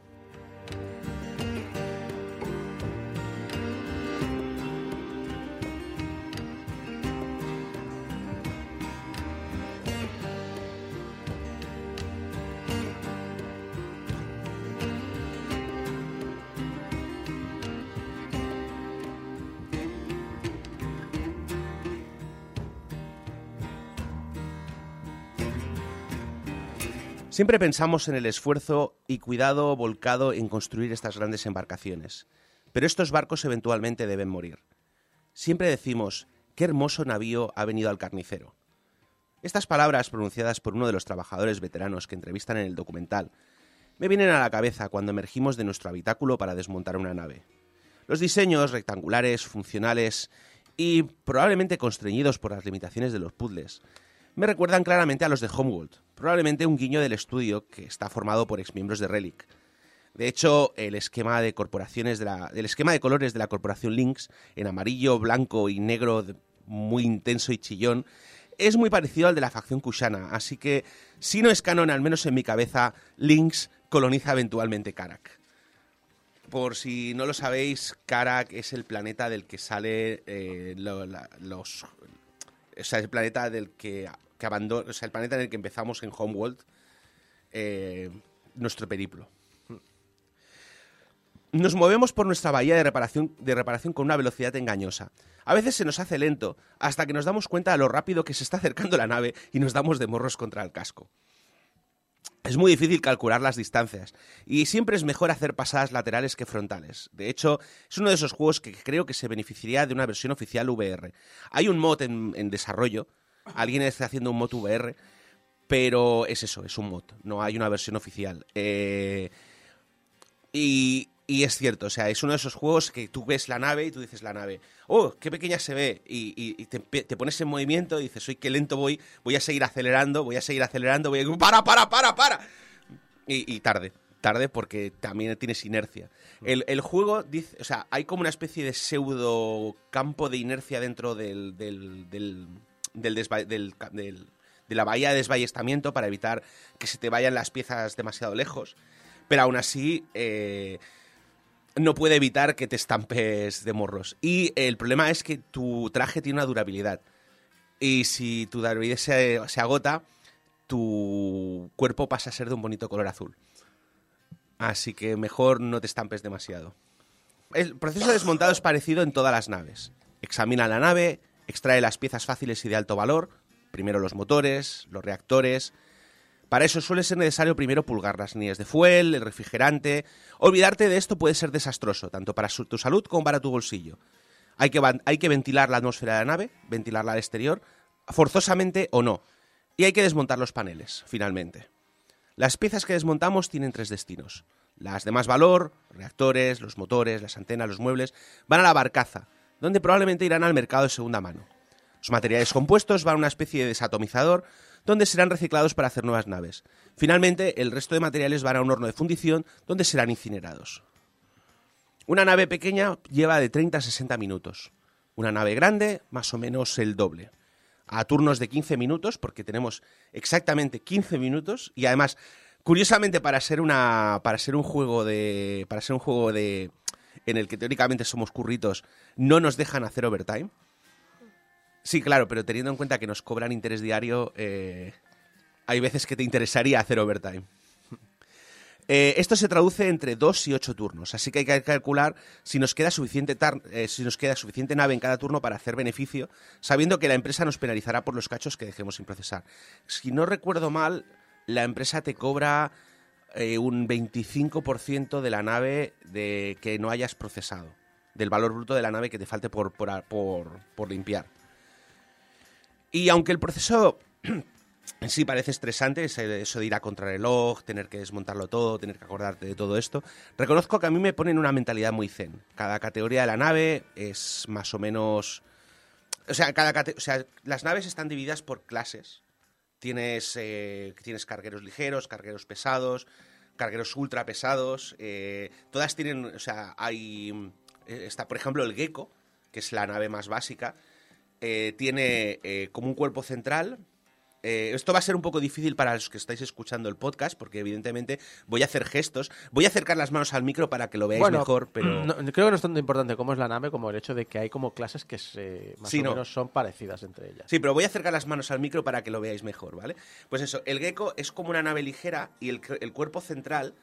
Siempre pensamos en el esfuerzo y cuidado volcado en construir estas grandes embarcaciones, pero estos barcos eventualmente deben morir. Siempre decimos, qué hermoso navío ha venido al carnicero. Estas palabras pronunciadas por uno de los trabajadores veteranos que entrevistan en el documental me vienen a la cabeza cuando emergimos de nuestro habitáculo para desmontar una nave. Los diseños rectangulares, funcionales y probablemente constreñidos por las limitaciones de los puzzles me recuerdan claramente a los de Homeworld, probablemente un guiño del estudio que está formado por exmiembros de Relic. De hecho, el esquema de corporaciones de la, el esquema de colores de la corporación Lynx en amarillo, blanco y negro muy intenso y chillón es muy parecido al de la facción Kushana, así que si no es canon, al menos en mi cabeza, Lynx coloniza eventualmente Karak. Por si no lo sabéis, Karak es el planeta del que sale eh, los o sea, el planeta del que, que abandona, el planeta en el que empezamos en Homeworld eh, nuestro periplo. Nos movemos por nuestra bahía de reparación, con una velocidad engañosa. A veces se nos hace lento, hasta que nos damos cuenta de lo rápido que se está acercando la nave y nos damos de morros contra el casco. Es muy difícil calcular las distancias y siempre es mejor hacer pasadas laterales que frontales. De hecho, es uno de esos juegos que creo que se beneficiaría de una versión oficial VR. Hay un mod en desarrollo, alguien está haciendo un mod VR, pero es eso, es un mod, no hay una versión oficial. Eh, y, y es cierto, o sea, es uno de esos juegos que tú ves la nave y tú dices la nave, oh, qué pequeña se ve, y, te, pones en movimiento y dices, uy, qué lento voy, voy a seguir acelerando, voy a seguir acelerando, voy a... ¡Para, para, para, para! Y, tarde, tarde porque también tienes inercia. El, el juego dice, o sea, hay como una especie de pseudo campo de inercia dentro del, del, del del del- de la bahía de desballestamiento para evitar que se te vayan las piezas demasiado lejos. Pero aún así, eh, no puede evitar que te estampes de morros. Y el problema es que tu traje tiene una durabilidad. Y si tu durabilidad se, se agota, tu cuerpo pasa a ser de un bonito color azul. Así que mejor no te estampes demasiado. El proceso de desmontado es parecido en todas las naves. Examina la nave, extrae las piezas fáciles y de alto valor, primero los motores, los reactores. Para eso suele ser necesario primero pulgar las líneas de fuel, el refrigerante. Olvidarte de esto puede ser desastroso, tanto para tu salud como para tu bolsillo. Hay que, hay que ventilar la atmósfera de la nave, ventilarla al exterior, forzosamente o no. Y hay que desmontar los paneles, finalmente. Las piezas que desmontamos tienen tres destinos. Las de más valor, reactores, los motores, las antenas, los muebles, van a la barcaza, donde probablemente irán al mercado de segunda mano. Los materiales compuestos van a una especie de desatomizador donde serán reciclados para hacer nuevas naves. Finalmente, el resto de materiales van a un horno de fundición donde serán incinerados. Una nave pequeña lleva de 30 a 60 minutos. Una nave grande, más o menos el doble. A turnos de 15 minutos, porque tenemos exactamente 15 minutos y además, curiosamente para ser una para ser un juego de para ser un juego de en el que teóricamente somos curritos, no nos dejan hacer overtime. Sí, claro, pero teniendo en cuenta que nos cobran interés diario, eh, hay veces que te interesaría hacer overtime. Eh, esto se traduce entre 2 y 8 turnos, así que hay que calcular si nos, queda suficiente eh, si nos queda suficiente nave en cada turno para hacer beneficio, sabiendo que la empresa nos penalizará por los cachos que dejemos sin procesar. Si no recuerdo mal, la empresa te cobra eh, un 25% de la nave de que no hayas procesado, del valor bruto de la nave que te falte por, por, por- limpiar. Y aunque el proceso sí parece estresante, eso de ir a contrarreloj, tener que desmontarlo todo, tener que acordarte de todo esto, reconozco que a mí me ponen una mentalidad muy zen. Cada categoría de la nave es más o menos... O sea, cada o sea las naves están divididas por clases. Tienes, eh, tienes cargueros ligeros, cargueros pesados, cargueros ultra pesados. eh, todas tienen, o sea, hay... eh, Está, por ejemplo, el Gecko, que es la nave más básica, eh, tiene como un cuerpo central. Eh, esto va a ser un poco difícil para los que estáis escuchando el podcast, porque evidentemente voy a hacer gestos. Voy a acercar las manos al micro para que lo veáis Bueno, mejor, pero... no- creo que no es tanto importante como es la nave como el hecho de que hay como clases que se, más Sí, o no. menos son parecidas entre ellas. Sí, pero voy a acercar las manos al micro para que lo veáis mejor, ¿vale? Pues eso, el gecko es como una nave ligera y el, el cuerpo central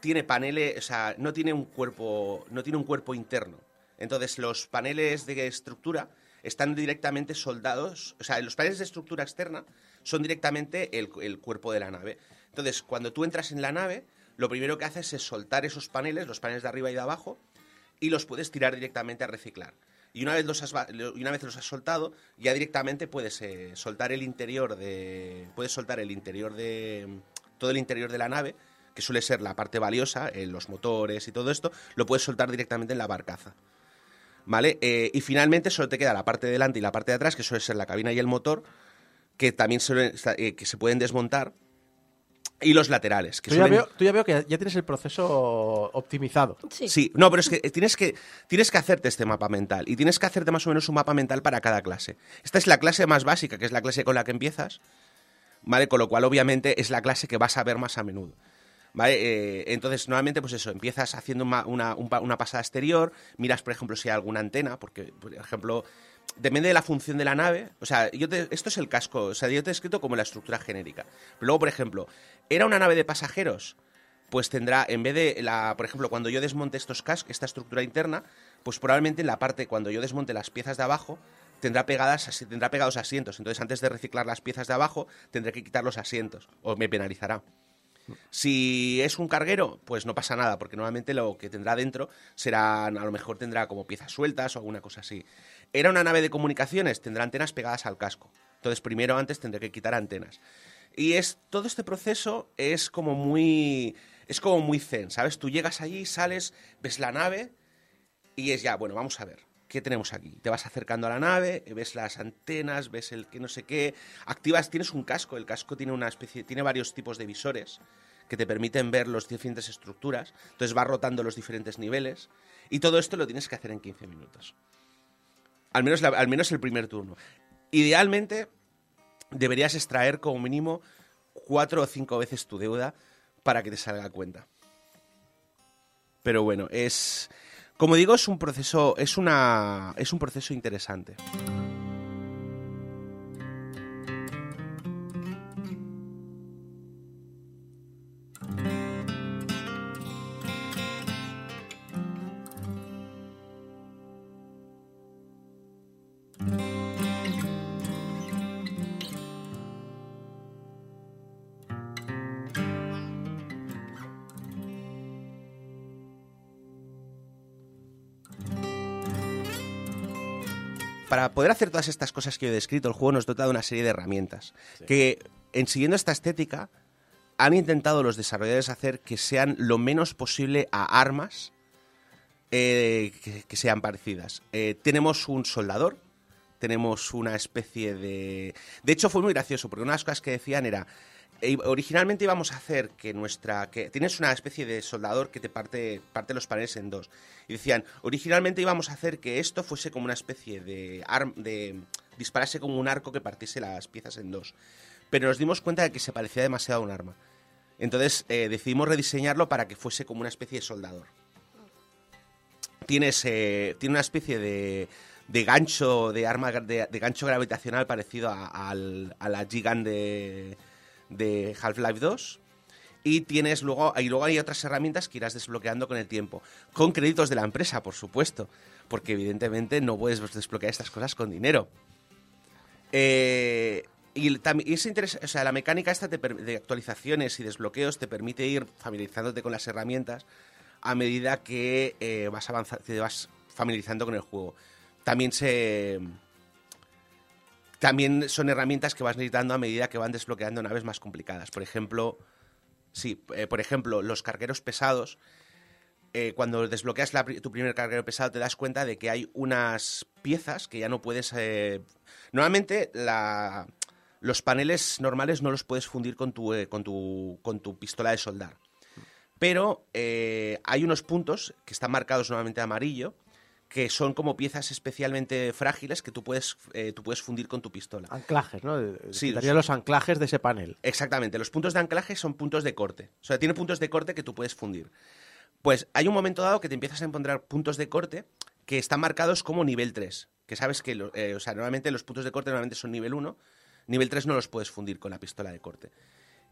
tiene paneles, o sea, no tiene un cuerpo, no tiene un cuerpo interno. Entonces, los paneles de estructura están directamente soldados, o sea, los paneles de estructura externa son directamente el, el cuerpo de la nave. Entonces, cuando tú entras en la nave, lo primero que haces es soltar esos paneles, los paneles de arriba y de abajo, y los puedes tirar directamente a reciclar. Y una vez los has, una vez los has soltado, ya directamente puedes eh, soltar el interior de. Puedes soltar el interior de. todo el interior de la nave, que suele ser la parte valiosa, eh, los motores y todo esto, lo puedes soltar directamente en la barcaza. ¿Vale? Eh, y finalmente solo te queda la parte de delante y la parte de atrás, que suele ser la cabina y el motor, que también suelen- eh, que se pueden desmontar. Y los laterales, que Tú ya, veo, tú ya veo que ya tienes el proceso optimizado. Sí. Sí, no, pero es que tienes que tienes que hacerte este mapa mental y tienes que hacerte más o menos un mapa mental para cada clase. Esta es la clase más básica, que es la clase con la que empiezas, ¿vale? Con lo cual, obviamente, es la clase que vas a ver más a menudo. ¿Vale? Eh, entonces, normalmente, pues eso, empiezas haciendo una, una- una pasada exterior, miras, por ejemplo, si hay alguna antena, porque, por ejemplo, depende de la función de la nave. O sea, yo te- esto es el casco, o sea, yo te he escrito como la estructura genérica. Pero luego, por ejemplo, ¿era una nave de pasajeros? Pues tendrá, en vez de la, por ejemplo, cuando yo desmonte estos cascos, esta estructura interna, pues probablemente en la parte, cuando yo desmonte las piezas de abajo, tendrá pegadas, tendrá pegados asientos. Entonces, antes de reciclar las piezas de abajo, tendré que quitar los asientos, o me penalizará. Si es un carguero, pues no pasa nada, porque normalmente lo que tendrá dentro serán, a lo mejor tendrá como piezas sueltas o alguna cosa así. Era una nave de comunicaciones, tendrá antenas pegadas al casco. Entonces, primero antes tendré que quitar antenas. Y es todo este proceso es como muy es como muy zen, ¿sabes? Tú llegas allí, sales, ves la nave y es ya, bueno, vamos a ver. ¿Qué tenemos aquí? Te vas acercando a la nave, ves las antenas, ves el que no sé qué, activas, tienes un casco, el casco tiene una especie, tiene varios tipos de visores que te permiten ver las diferentes estructuras, entonces vas rotando los diferentes niveles y todo esto lo tienes que hacer en 15 minutos. Al menos, al menos el primer turno. Idealmente deberías extraer como mínimo cuatro o cinco veces tu deuda para que te salga a cuenta. Pero bueno, es como digo, es un proceso es una es un proceso interesante. Para poder hacer todas estas cosas que yo he descrito, el juego nos dota de una serie de herramientas que, en siguiendo esta estética, han intentado los desarrolladores hacer que sean lo menos posible a armas eh, que, que sean parecidas. Eh, tenemos un soldador, tenemos una especie de... De hecho, fue muy gracioso, porque una de las cosas que decían era... eh, originalmente íbamos a hacer que nuestra... que Tienes una especie de soldador que te parte, parte los paneles en dos. Y decían, originalmente íbamos a hacer que esto fuese como una especie de... arm- de disparase como un arco que partiese las piezas en dos. Pero nos dimos cuenta de que se parecía demasiado a un arma. Entonces eh, decidimos rediseñarlo para que fuese como una especie de soldador. Tienes, eh, tiene una especie de, de gancho de arma de, gancho gravitacional parecido a, a la G-Gun de, de Half-Life 2. Y tienes luego, y luego hay otras herramientas que irás desbloqueando con el tiempo. Con créditos de la empresa, por supuesto. Porque evidentemente no puedes desbloquear estas cosas con dinero. Eh, y también es interesante, o sea, la mecánica esta per- de actualizaciones y desbloqueos te permite ir familiarizándote con las herramientas a medida que eh, vas avanzando, te vas familiarizando con el juego. También se también son herramientas que vas necesitando a medida que van desbloqueando naves más complicadas. Por ejemplo, sí, eh, por ejemplo, los cargueros pesados. eh, cuando desbloqueas tu primer carguero pesado te das cuenta de que hay unas piezas que ya no puedes... eh, Normalmente la- los paneles normales no los puedes fundir con tu, eh, con tu, con tu pistola de soldar. Pero hay unos puntos que están marcados normalmente de amarillo que son como piezas especialmente frágiles que tú puedes, eh, tú puedes fundir con tu pistola. Anclajes, ¿no? Sí, Quitaría los anclajes de ese panel. Exactamente, los puntos de anclaje son puntos de corte. O sea, tiene puntos de corte que tú puedes fundir. Pues hay un momento dado que te empiezas a encontrar puntos de corte que están marcados como nivel 3. Que sabes que, eh, o sea, normalmente los puntos de corte normalmente son nivel 1. Nivel 3 no los puedes fundir con la pistola de corte.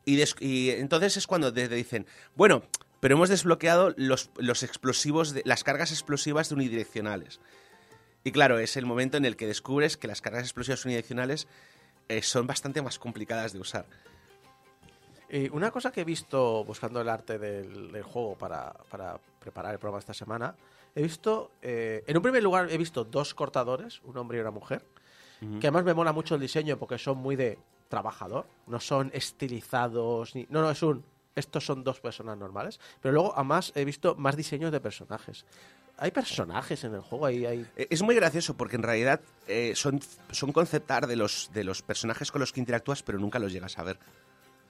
Y, y entonces es cuando te dicen, bueno, pero hemos desbloqueado los, los explosivos, de- las cargas explosivas de unidireccionales. Y claro, es el momento en el que descubres que las cargas explosivas unidireccionales eh, son bastante más complicadas de usar. Y una cosa que he visto buscando el arte del, del juego para, para preparar el programa esta semana, he visto, eh, en un primer lugar he visto dos cortadores, un hombre y una mujer, que además me mola mucho el diseño porque son muy de trabajador, no son estilizados, ni, no, no, es un, estos son dos personas normales, pero luego además he visto más diseños de personajes. Hay personajes en el juego, ahí hay... Eh, Es muy gracioso porque en realidad eh, son, son concept art de los, de los personajes con los que interactúas, pero nunca los llegas a ver.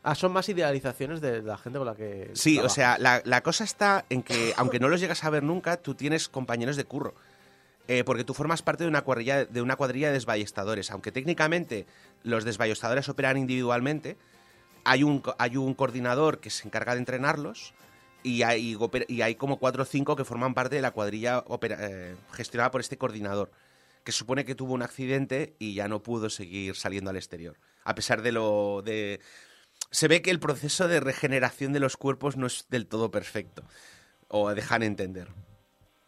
Ah, son más idealizaciones de la gente con la que... Sí, o trabajas. sea, la, la cosa está en que, aunque no los llegas a ver nunca, tú tienes compañeros de curro. Eh, porque tú formas parte de una, cuadrilla, de una cuadrilla de desballestadores. Aunque técnicamente los desballestadores operan individualmente, hay un, hay un coordinador que se encarga de entrenarlos y hay, y hay como cuatro o cinco que forman parte de la cuadrilla opera- eh, gestionada por este coordinador, que supone que tuvo un accidente y ya no pudo seguir saliendo al exterior. A pesar de lo de... Se ve que el proceso de regeneración de los cuerpos no es del todo perfecto, o dejan entender.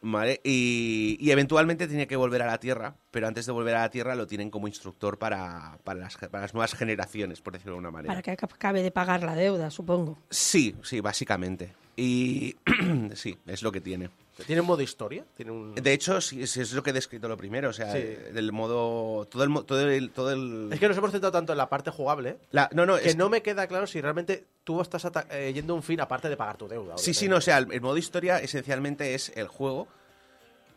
¿Vale? Y, y eventualmente tiene que volver a la Tierra, pero antes de volver a la Tierra lo tienen como instructor para, para, las, para las nuevas generaciones, por decirlo de alguna manera. Para que acabe de pagar la deuda, supongo. Sí, sí, básicamente. Y sí, es lo que tiene. ¿Tiene un modo historia? ¿Tiene un... De hecho, sí, sí, es lo que he descrito lo primero. O sea, Sí. del modo. Todo el. Todo el, todo el Es que nos hemos centrado tanto en la parte jugable la- no, no, que es no me queda claro si realmente tú estás eh, yendo a un fin aparte de pagar tu deuda. Sí, sí, no, o sea, el, el modo historia esencialmente es el juego.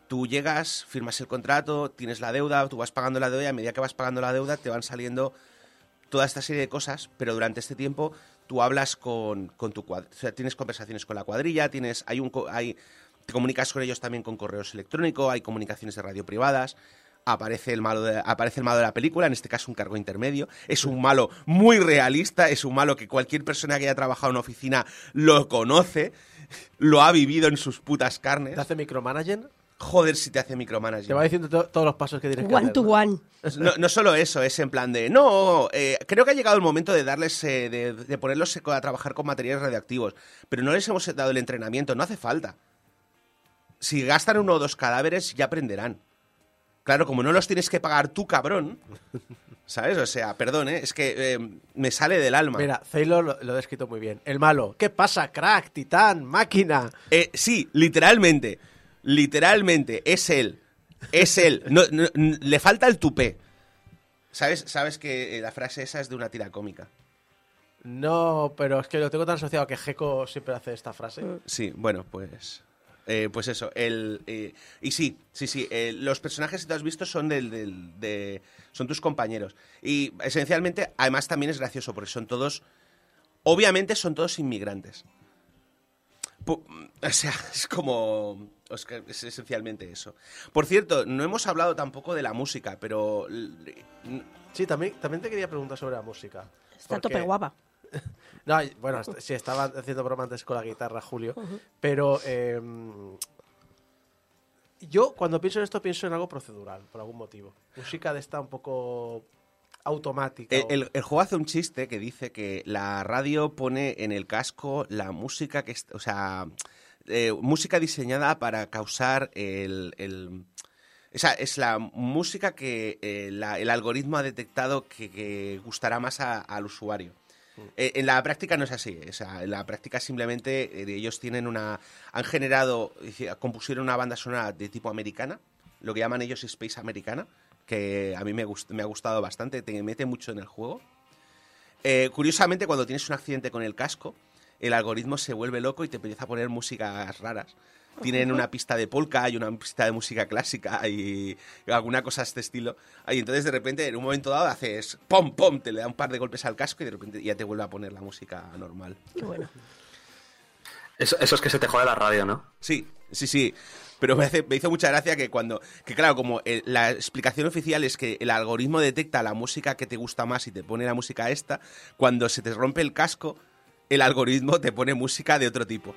Tú llegas, firmas el contrato, tienes la deuda, tú vas pagando la deuda y a medida que vas pagando la deuda te van saliendo toda esta serie de cosas, pero durante este tiempo tú hablas con, con tu cuadrilla, o sea, tienes conversaciones con la cuadrilla, tienes, hay un, hay, te comunicas con ellos también con correos electrónicos, hay comunicaciones de radio privadas, aparece el malo de, aparece el malo de la película, en este caso un cargo intermedio, es un malo muy realista, es un malo que cualquier persona que haya trabajado en una oficina lo conoce, lo ha vivido en sus putas carnes. ¿Te hace micromanaging? Joder si te hace Te micromanaging. va diciendo to- todos los pasos que tienes que One hacer. to ¿no? one. No, no solo eso, es en plan de, no, eh, creo que ha llegado el momento de darles, eh, de, de ponerlos a trabajar con materiales radioactivos, pero no les hemos dado el entrenamiento, no hace falta. Si gastan uno o dos cadáveres, ya aprenderán. Claro, como no los tienes que pagar tú, cabrón, ¿sabes? O sea, perdón, ¿eh? es que eh, me sale del alma. Mira, Taylor lo, lo ha descrito muy bien. El malo. ¿Qué pasa, crack, titán, máquina? Eh, sí, literalmente, literalmente, es él, es él. No, le falta el tupé. ¿Sabes, sabes que eh, la frase esa es de una tira cómica? No, pero es que lo tengo tan asociado que Gecko siempre hace esta frase. Sí, bueno, pues. eh, pues eso, el, eh, y sí, sí, sí, eh, los personajes que tú has visto son del, del- de, son tus compañeros. Y esencialmente, además también es gracioso, porque son todos, obviamente son todos inmigrantes. O sea, es como, es esencialmente eso. Por cierto, no hemos hablado tampoco de la música, pero Sí, también, también te quería preguntar sobre la música. Está Porque- tope guapa. No, y- bueno, sí, estaba haciendo broma antes con la guitarra, Julio. Pero eh, yo cuando pienso en esto pienso en algo procedural, por algún motivo. Música de esta un poco automática. El, o- el- el juego hace un chiste que dice que la radio pone en el casco la música que, o sea, eh, música diseñada para causar el, el- esa es la música que eh, la- el algoritmo ha detectado que, que gustará más a- al usuario. Eh, en la práctica no es así. O sea, en la práctica simplemente eh, ellos tienen una. Han generado. Compusieron una banda sonora de tipo americana. Lo que llaman ellos Space Americana. Que a mí me, gust- me ha gustado bastante. Te mete mucho en el juego. Eh, curiosamente, cuando tienes un accidente con el casco, el algoritmo se vuelve loco y te empieza a poner músicas raras. Tienen una pista de polka y una pista de música clásica y alguna cosa de este estilo. Y entonces de repente, en un momento dado, haces pom, pom, te le da un par de golpes al casco y de repente ya te vuelve a poner la música normal. Qué bueno. Eso, eso es que se te jode la radio, ¿no? Sí, sí, sí. Pero me, hace- hizo mucha gracia que cuando, que claro, como la explicación oficial es que el algoritmo detecta la música que te gusta más y te pone la música esta, cuando se te rompe el casco, el algoritmo te pone música de otro tipo.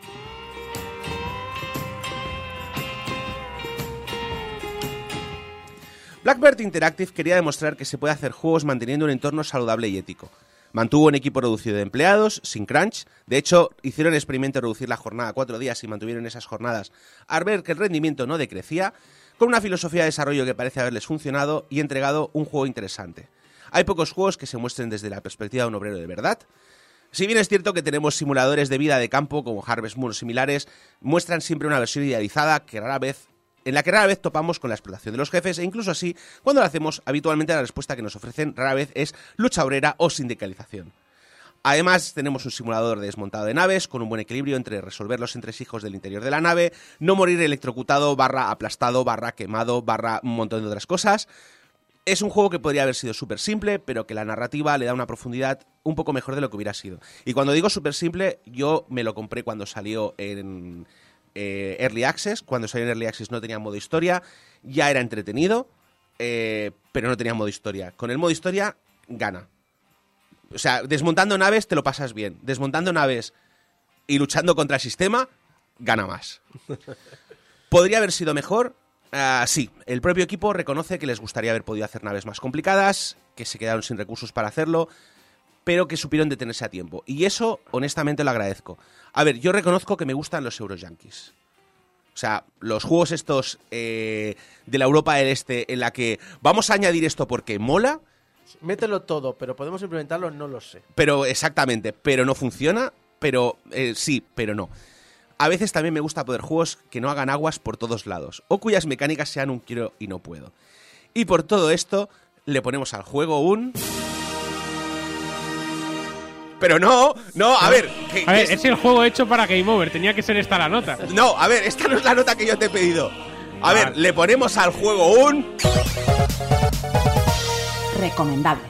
Blackbird Interactive quería demostrar que se puede hacer juegos manteniendo un entorno saludable y ético. Mantuvo un equipo reducido de empleados, sin crunch. De hecho, hicieron el experimento de reducir la jornada a cuatro días y mantuvieron esas jornadas al ver que el rendimiento no decrecía, con una filosofía de desarrollo que parece haberles funcionado y entregado un juego interesante. Hay pocos juegos que se muestren desde la perspectiva de un obrero de verdad. Si bien es cierto que tenemos simuladores de vida de campo como Harvest Moon similares, muestran siempre una versión idealizada que rara vez en la que rara vez topamos con la explotación de los jefes e incluso así, cuando lo hacemos, habitualmente la respuesta que nos ofrecen rara vez es lucha obrera o sindicalización. Además, tenemos un simulador de desmontado de naves con un buen equilibrio entre resolver los entresijos del interior de la nave, no morir electrocutado, barra aplastado, barra quemado, barra un montón de otras cosas. Es un juego que podría haber sido súper simple, pero que la narrativa le da una profundidad un poco mejor de lo que hubiera sido. Y cuando digo súper simple, yo me lo compré cuando salió en eh, Early Access. Cuando salió en Early Access no tenía modo historia, ya era entretenido, eh, pero no tenía modo historia. Con el modo historia, gana. O sea, desmontando naves te lo pasas bien. Desmontando naves y luchando contra el sistema, gana más. ¿Podría haber sido mejor? Ah, sí, el propio equipo reconoce que les gustaría haber podido hacer naves más complicadas, que se quedaron sin recursos para hacerlo, pero que supieron detenerse a tiempo. Y eso, honestamente, lo agradezco. A ver, yo reconozco que me gustan los Euroyankees. O sea, los juegos estos eh, de la Europa del Este en la que vamos a añadir esto porque mola, Mételo todo, pero podemos implementarlo, no lo sé. pero exactamente, pero no funciona, pero eh, sí, pero no. A veces también me gusta poder juegos que no hagan aguas por todos lados, o cuyas mecánicas sean un quiero y no puedo. Y por todo esto, le ponemos al juego un... Pero no, no, a ver... que- A ver, es el juego hecho para Game Over. Tenía que ser esta la nota. No, a ver, esta no es la nota que yo te he pedido. A Vale. ver, le ponemos al juego un... Recomendable.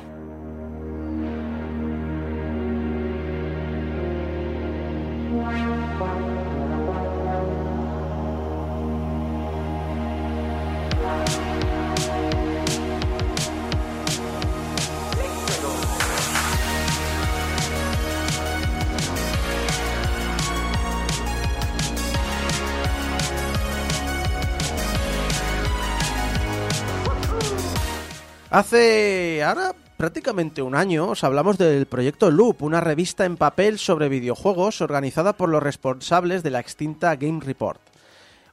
Hace ahora prácticamente un año os hablamos del proyecto Loop, una revista en papel sobre videojuegos organizada por los responsables de la extinta Game Report.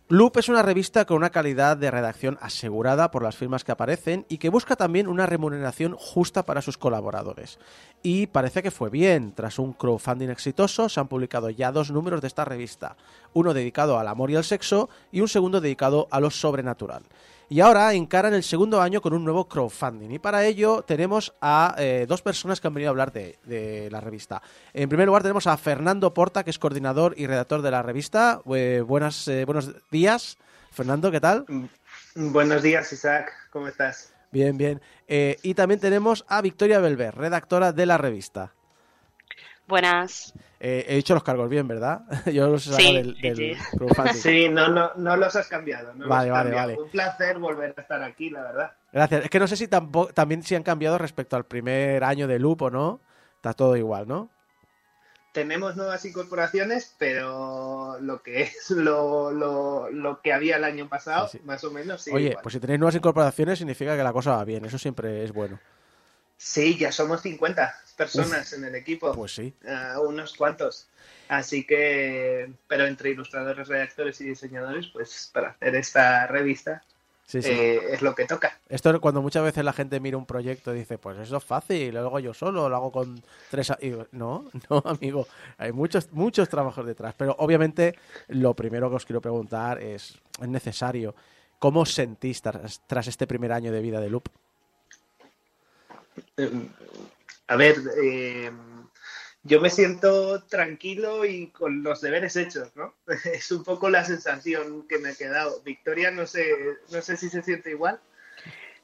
Loop es una revista con una calidad de redacción asegurada por las firmas que aparecen y que busca también una remuneración justa para sus colaboradores. Y parece que fue bien. Tras un crowdfunding exitoso se han publicado ya dos números de esta revista, uno dedicado al amor y al sexo y un segundo dedicado a lo sobrenatural. Y ahora encaran el segundo año con un nuevo crowdfunding. Y para ello tenemos a eh, dos personas que han venido a hablar de, de la revista. En primer lugar tenemos a Fernando Porta, que es coordinador y redactor de la revista. Eh, buenas, eh, buenos días. Fernando, ¿qué tal? Buenos días, Isaac. ¿Cómo estás? Bien, bien. Eh, y también tenemos a Victoria Belver, redactora de la revista. Buenas. Eh, he dicho los cargos bien, ¿verdad? Yo los he Sí, sacado del, sí, del sí. crowdfunding. Sí, no, no, no los has cambiado. No Vale, los has vale, cambiado. vale. Un placer volver a estar aquí, la verdad. Gracias. Es que no sé si tampo- también si han cambiado respecto al primer año de Loop o no. Está todo igual, ¿no? Tenemos nuevas incorporaciones, pero lo que es lo, lo, lo que había el año pasado, Sí, sí. más o menos. Oye, igual. pues si tenéis nuevas incorporaciones significa que la cosa va bien. Eso siempre es bueno. Sí, ya somos 50 personas en el equipo. Pues sí. Unos cuantos. Así que, pero entre ilustradores, redactores y diseñadores, pues para hacer esta revista Sí, sí. eh, es lo que toca. Esto es cuando muchas veces la gente mira un proyecto y dice, pues eso es fácil, lo hago yo solo, lo hago con tres... a-". Y digo, no, no, amigo, hay muchos, muchos trabajos detrás. Pero obviamente lo primero que os quiero preguntar es, es necesario, ¿cómo os sentís tras, tras este primer año de vida de Loop? A ver, eh, yo me siento tranquilo y con los deberes hechos, ¿no? Es un poco la sensación que me ha quedado. Victoria, no sé, no sé si se siente igual.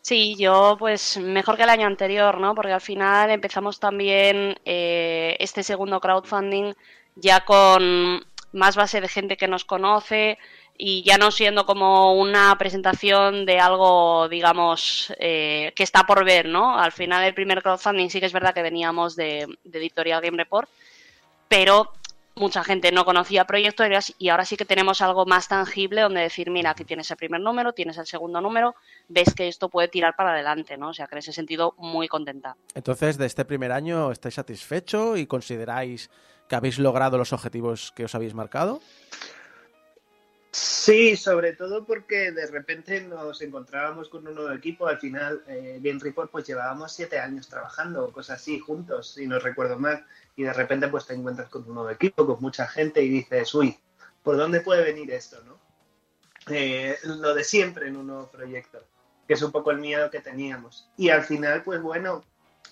Sí, yo pues mejor que el año anterior, ¿no? Porque al final empezamos también eh, este segundo crowdfunding ya con más base de gente que nos conoce y ya no siendo como una presentación de algo, digamos, eh, que está por ver, ¿no? Al final el primer crowdfunding sí que es verdad que veníamos de, de Editorial Game Report, pero mucha gente no conocía proyectos y ahora sí que tenemos algo más tangible donde decir, mira, aquí tienes el primer número, tienes el segundo número, ves que esto puede tirar para adelante, ¿no? O sea, que en ese sentido muy contenta. Entonces, de este primer año, ¿estáis satisfecho y consideráis que habéis logrado los objetivos que os habéis marcado? Sí, sobre todo porque de repente nos encontrábamos con un nuevo equipo. Al final, eh, Game Report, pues llevábamos siete años trabajando, cosas así, juntos, si no recuerdo mal. Y de repente, pues te encuentras con un nuevo equipo, con mucha gente y dices, uy, ¿por dónde puede venir esto, no? Eh, lo de siempre en un nuevo proyecto, que es un poco el miedo que teníamos. Y al final, pues bueno,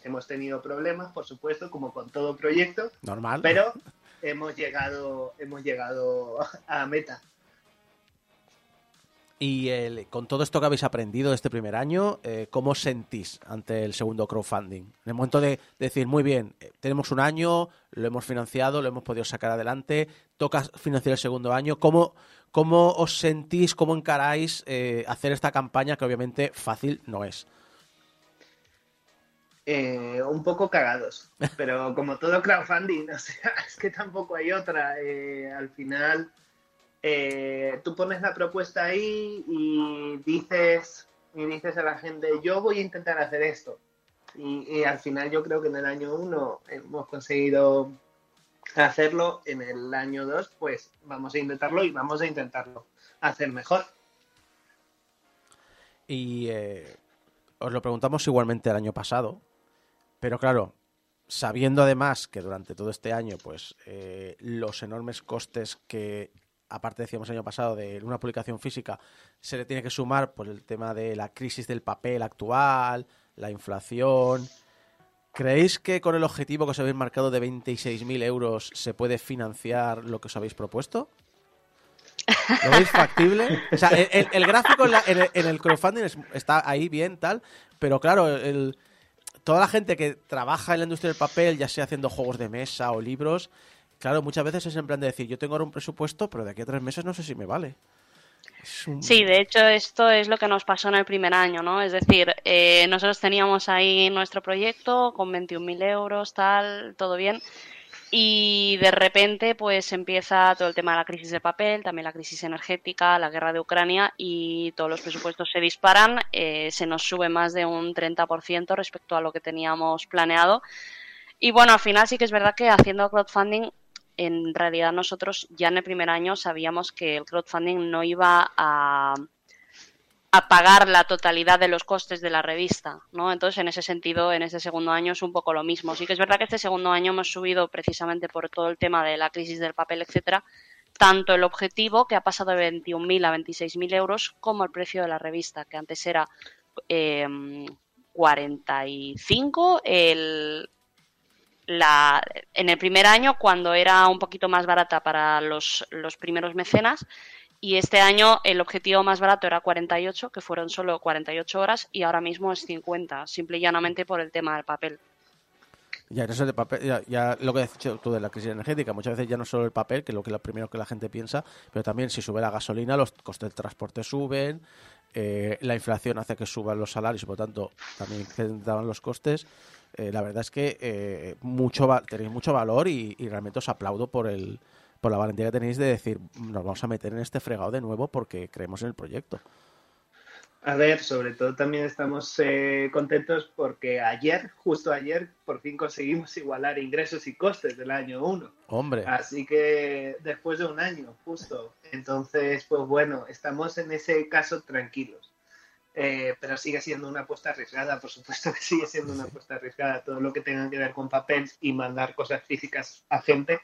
hemos tenido problemas, por supuesto, como con todo proyecto, Normal. pero hemos llegado, hemos llegado a meta. Y con todo esto que habéis aprendido de este primer año, eh, ¿cómo os sentís ante el segundo crowdfunding? En el momento de decir, muy bien, eh, tenemos un año, lo hemos financiado, lo hemos podido sacar adelante, toca financiar el segundo año, ¿cómo, cómo os sentís, cómo encaráis eh, hacer esta campaña que obviamente fácil no es? un poco cagados, pero como todo crowdfunding, o sea, es que tampoco hay otra. al final, eh, tú pones la propuesta ahí y dices, y dices a la gente, yo voy a intentar hacer esto. Y, al final yo creo que en el año uno hemos conseguido hacerlo, en el año dos pues vamos a intentarlo y vamos a intentarlo hacer mejor. Y eh, os lo preguntamos igualmente el año pasado, pero claro, sabiendo además que durante todo este año, pues eh, los enormes costes que, aparte decíamos el año pasado, de una publicación física, se le tiene que sumar por el tema de la crisis del papel actual, la inflación. ¿Creéis que con el objetivo que os habéis marcado de 26.000 euros se puede financiar lo que os habéis propuesto? ¿Lo veis factible? O sea, el, gráfico en, la- el, en el crowdfunding es- está ahí bien, tal, pero claro, el- toda la gente que trabaja en la industria del papel, ya sea haciendo juegos de mesa o libros, claro, muchas veces es en plan de decir, yo tengo ahora un presupuesto, pero de aquí a tres meses no sé si me vale. Sí, de hecho esto es lo que nos pasó en el primer año, ¿no? Es decir, eh, nosotros teníamos ahí nuestro proyecto con 21.000 euros, tal, todo bien. Y de repente pues empieza todo el tema de la crisis de papel, también la crisis energética, la guerra de Ucrania y todos los presupuestos se disparan, eh, se nos sube más de un 30% respecto a lo que teníamos planeado. Y bueno, al final sí que es verdad que haciendo crowdfunding, en realidad nosotros ya en el primer año sabíamos que el crowdfunding no iba a, a pagar la totalidad de los costes de la revista, ¿no? Entonces, en ese sentido, en este segundo año es un poco lo mismo. Sí que es verdad que este segundo año hemos subido precisamente por todo el tema de la crisis del papel, etcétera, tanto el objetivo, que ha pasado de 21.000 a 26.000 euros, como el precio de la revista, que antes era eh, 45 el, la, en el primer año, cuando era un poquito más barata para los, primeros mecenas, y este año el objetivo más barato era 48, que fueron solo 48 horas, y ahora mismo es 50, simple y llanamente por el tema del papel. Ya, eso de papel, ya, lo que has dicho tú de la crisis energética, muchas veces ya no solo el papel, que es lo que lo primero que la gente piensa, pero también si sube la gasolina, los costes del transporte suben, eh, la inflación hace que suban los salarios y por tanto también incrementan los costes. Eh, la verdad es que eh, mucho va- tenéis mucho valor y, y realmente os aplaudo por el por la valentía que tenéis de decir nos vamos a meter en este fregado de nuevo porque creemos en el proyecto. A ver, sobre todo también estamos eh, contentos porque ayer, justo ayer, por fin conseguimos igualar ingresos y costes del año 1. Hombre, Así que después de un año, justo. Entonces, pues bueno, estamos en ese caso tranquilos. Eh, pero sigue siendo una apuesta arriesgada, por supuesto que sigue siendo una apuesta arriesgada. Todo lo que tenga que ver con papel y mandar cosas físicas a gente,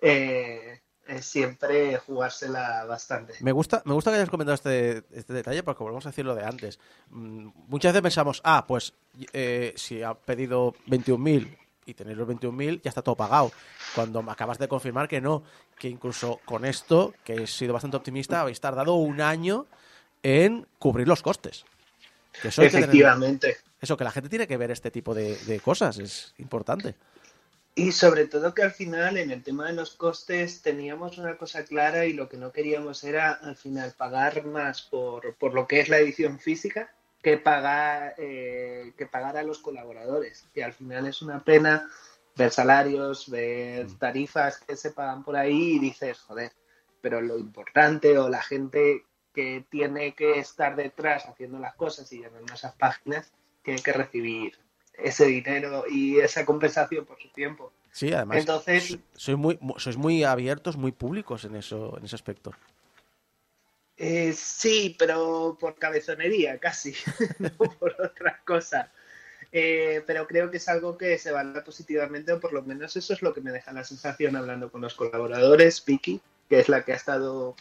eh, siempre jugársela bastante. Me gusta, me gusta que hayas comentado este, este detalle porque volvemos a decir lo de antes. Mm, Muchas veces pensamos, ah, pues eh, si ha pedido 21.000 y tenéis los 21.000 ya está todo pagado. Cuando me acabas de confirmar que no, que incluso con esto, que he sido bastante optimista, habéis tardado un año en cubrir los costes. Que eso, hay que tener- Efectivamente. eso, que la gente tiene que ver este tipo de, de cosas, es importante. Y sobre todo que al final en el tema de los costes teníamos una cosa clara y lo que no queríamos era al final pagar más por, por lo que es la edición física que pagar, eh, que pagar a los colaboradores. Y al final es una pena ver salarios, ver tarifas que se pagan por ahí y dices, joder, pero lo importante o la gente que tiene que estar detrás haciendo las cosas y llenando esas páginas tiene que recibir ese dinero y esa compensación por su tiempo. Sí, además, Entonces- so- sois muy, mu- sois muy abiertos, muy públicos en, eso, en ese aspecto. Eh, sí, pero por cabezonería casi, no por otra cosa. Eh, pero creo que es algo que se valora positivamente, o por lo menos eso es lo que me deja la sensación hablando con los colaboradores. Vicky, que es la que ha estado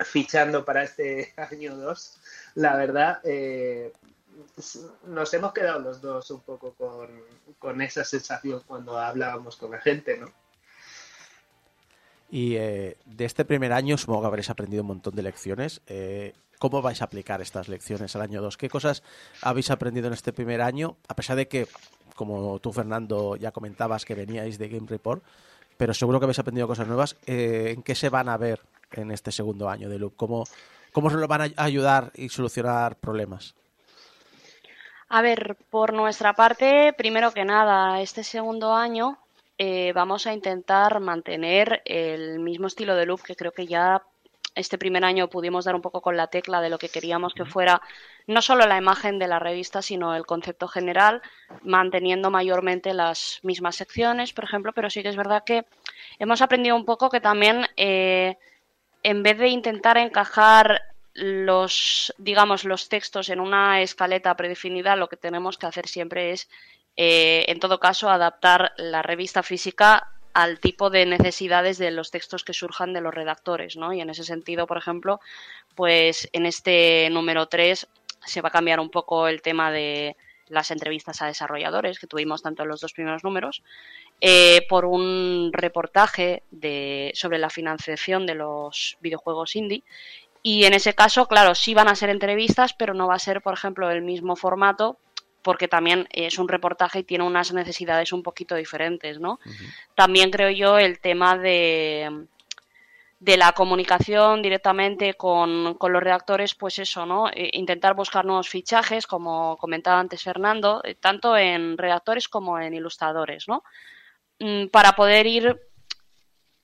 fichando para este año 2, la verdad, eh, nos hemos quedado los dos un poco con, con esa sensación cuando hablábamos con la gente, ¿no? Y eh, de este primer año supongo que habréis aprendido un montón de lecciones. Eh, ¿Cómo vais a aplicar estas lecciones al año 2? ¿Qué cosas habéis aprendido en este primer año? A pesar de que, como tú, Fernando, ya comentabas que veníais de Game Report, pero seguro que habéis aprendido cosas nuevas. ¿En qué se van a ver en este segundo año de Loop? ¿Cómo, cómo se nos van a ayudar y solucionar problemas? A ver, por nuestra parte, primero que nada, este segundo año eh, vamos a intentar mantener el mismo estilo de loop que creo que ya este primer año pudimos dar un poco con la tecla de lo que queríamos que fuera no solo la imagen de la revista, sino el concepto general, manteniendo mayormente las mismas secciones, por ejemplo, pero sí que es verdad que hemos aprendido un poco que también eh, en vez de intentar encajar los, digamos, los textos en una escaleta predefinida, lo que tenemos que hacer siempre es, eh, en todo caso, adaptar la revista física al tipo de necesidades de los textos que surjan de los redactores, ¿no? Y en ese sentido, por ejemplo, pues en este número 3 se va a cambiar un poco el tema de las entrevistas a desarrolladores que tuvimos tanto en los dos primeros números, eh, por un reportaje de, sobre la financiación de los videojuegos indie. Y en ese caso, claro, sí van a ser entrevistas, pero no va a ser, por ejemplo, el mismo formato, porque también es un reportaje y tiene unas necesidades un poquito diferentes, ¿no? También creo yo el tema de, de la comunicación directamente con, con los redactores, pues eso, ¿no? Eh, intentar buscar nuevos fichajes, como comentaba antes Fernando, eh, tanto en redactores como en ilustradores, ¿no? Mm, Para poder ir,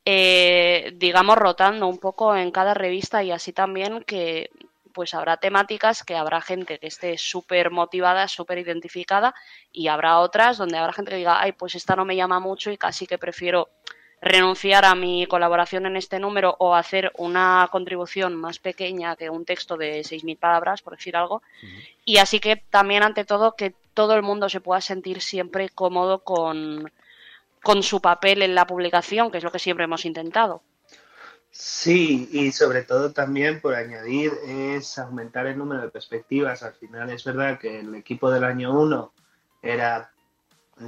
eh, digamos, rotando un poco en cada revista y así también que pues habrá temáticas que habrá gente que esté súper motivada, súper identificada y habrá otras donde habrá gente que diga, ay, pues esta no me llama mucho y casi que prefiero renunciar a mi colaboración en este número o hacer una contribución más pequeña que un texto de 6.000 palabras, por decir algo. Y así que también, ante todo, que todo el mundo se pueda sentir siempre cómodo con, con su papel en la publicación, que es lo que siempre hemos intentado. Sí, y sobre todo también por añadir es aumentar el número de perspectivas. Al final es verdad que el equipo del año 1 era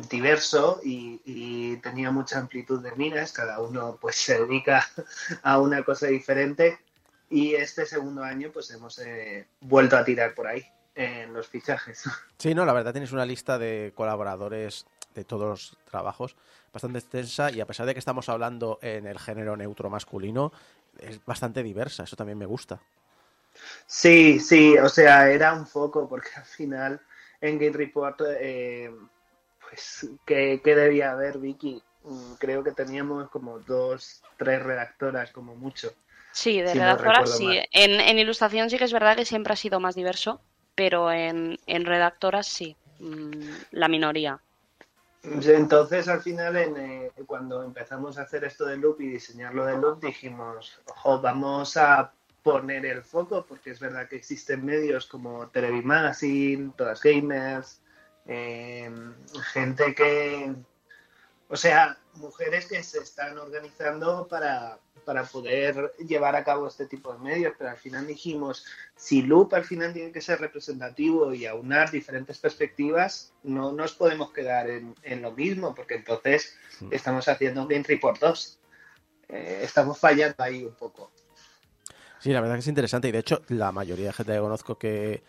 diverso y, y tenía mucha amplitud de miras, cada uno pues se dedica a una cosa diferente y este segundo año pues hemos eh, vuelto a tirar por ahí en los fichajes. Sí, no, la verdad tienes una lista de colaboradores de todos los trabajos bastante extensa y a pesar de que estamos hablando en el género neutro masculino, es bastante diversa, eso también me gusta. Sí, sí, o sea, era un foco porque al final en Game Report, eh, pues, ¿qué, ¿qué, debía haber, Vicky? Mm, Creo que teníamos como dos, tres redactoras como mucho. Sí, de Si redactoras sí. En, en ilustración sí que es verdad que siempre ha sido más diverso, pero en, en redactoras sí, mm, la minoría. Entonces, al final, en, eh, cuando empezamos a hacer esto de loop y diseñarlo de loop, dijimos, ojo, vamos a poner el foco, porque es verdad que existen medios como Televimagazine, Todas Gamers, eh, gente que, o sea, mujeres que se están organizando para, para poder llevar a cabo este tipo de medios, pero al final dijimos, si Loop al final tiene que ser representativo y aunar diferentes perspectivas, no nos podemos quedar en, en lo mismo, porque entonces estamos haciendo un Report 2. Eh, estamos fallando ahí un poco. Sí, la verdad que es interesante y de hecho la mayoría de gente que conozco que,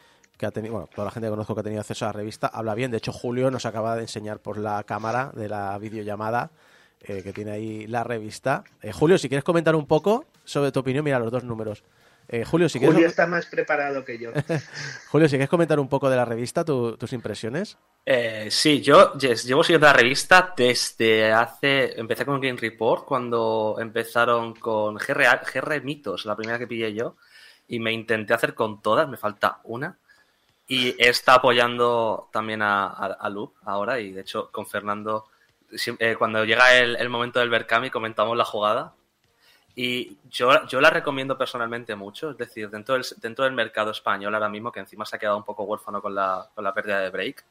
que ha tenido, bueno, toda la gente que conozco que ha tenido acceso a la revista habla bien. De hecho, Julio nos acaba de enseñar por la cámara de la videollamada eh, que tiene ahí la revista. Eh, Julio, si quieres comentar un poco sobre tu opinión, mira los dos números. Eh, Julio, si quieres, Julio está más preparado que yo. Julio, si quieres comentar un poco de la revista, tu- tus impresiones. Eh, sí, yo yes, llevo siguiendo la revista desde hace. Empecé con Game Report cuando empezaron con GR, GR Mitos, la primera que pillé yo, y me intenté hacer con todas, me falta una. Y está apoyando también a, a, a Loop ahora, y de hecho con Fernando, eh, cuando llega el, el momento del Berkami, comentamos la jugada. Y yo, yo la recomiendo personalmente mucho, es decir, dentro del, dentro del mercado español ahora mismo, que encima se ha quedado un poco huérfano con la, con la pérdida de Break,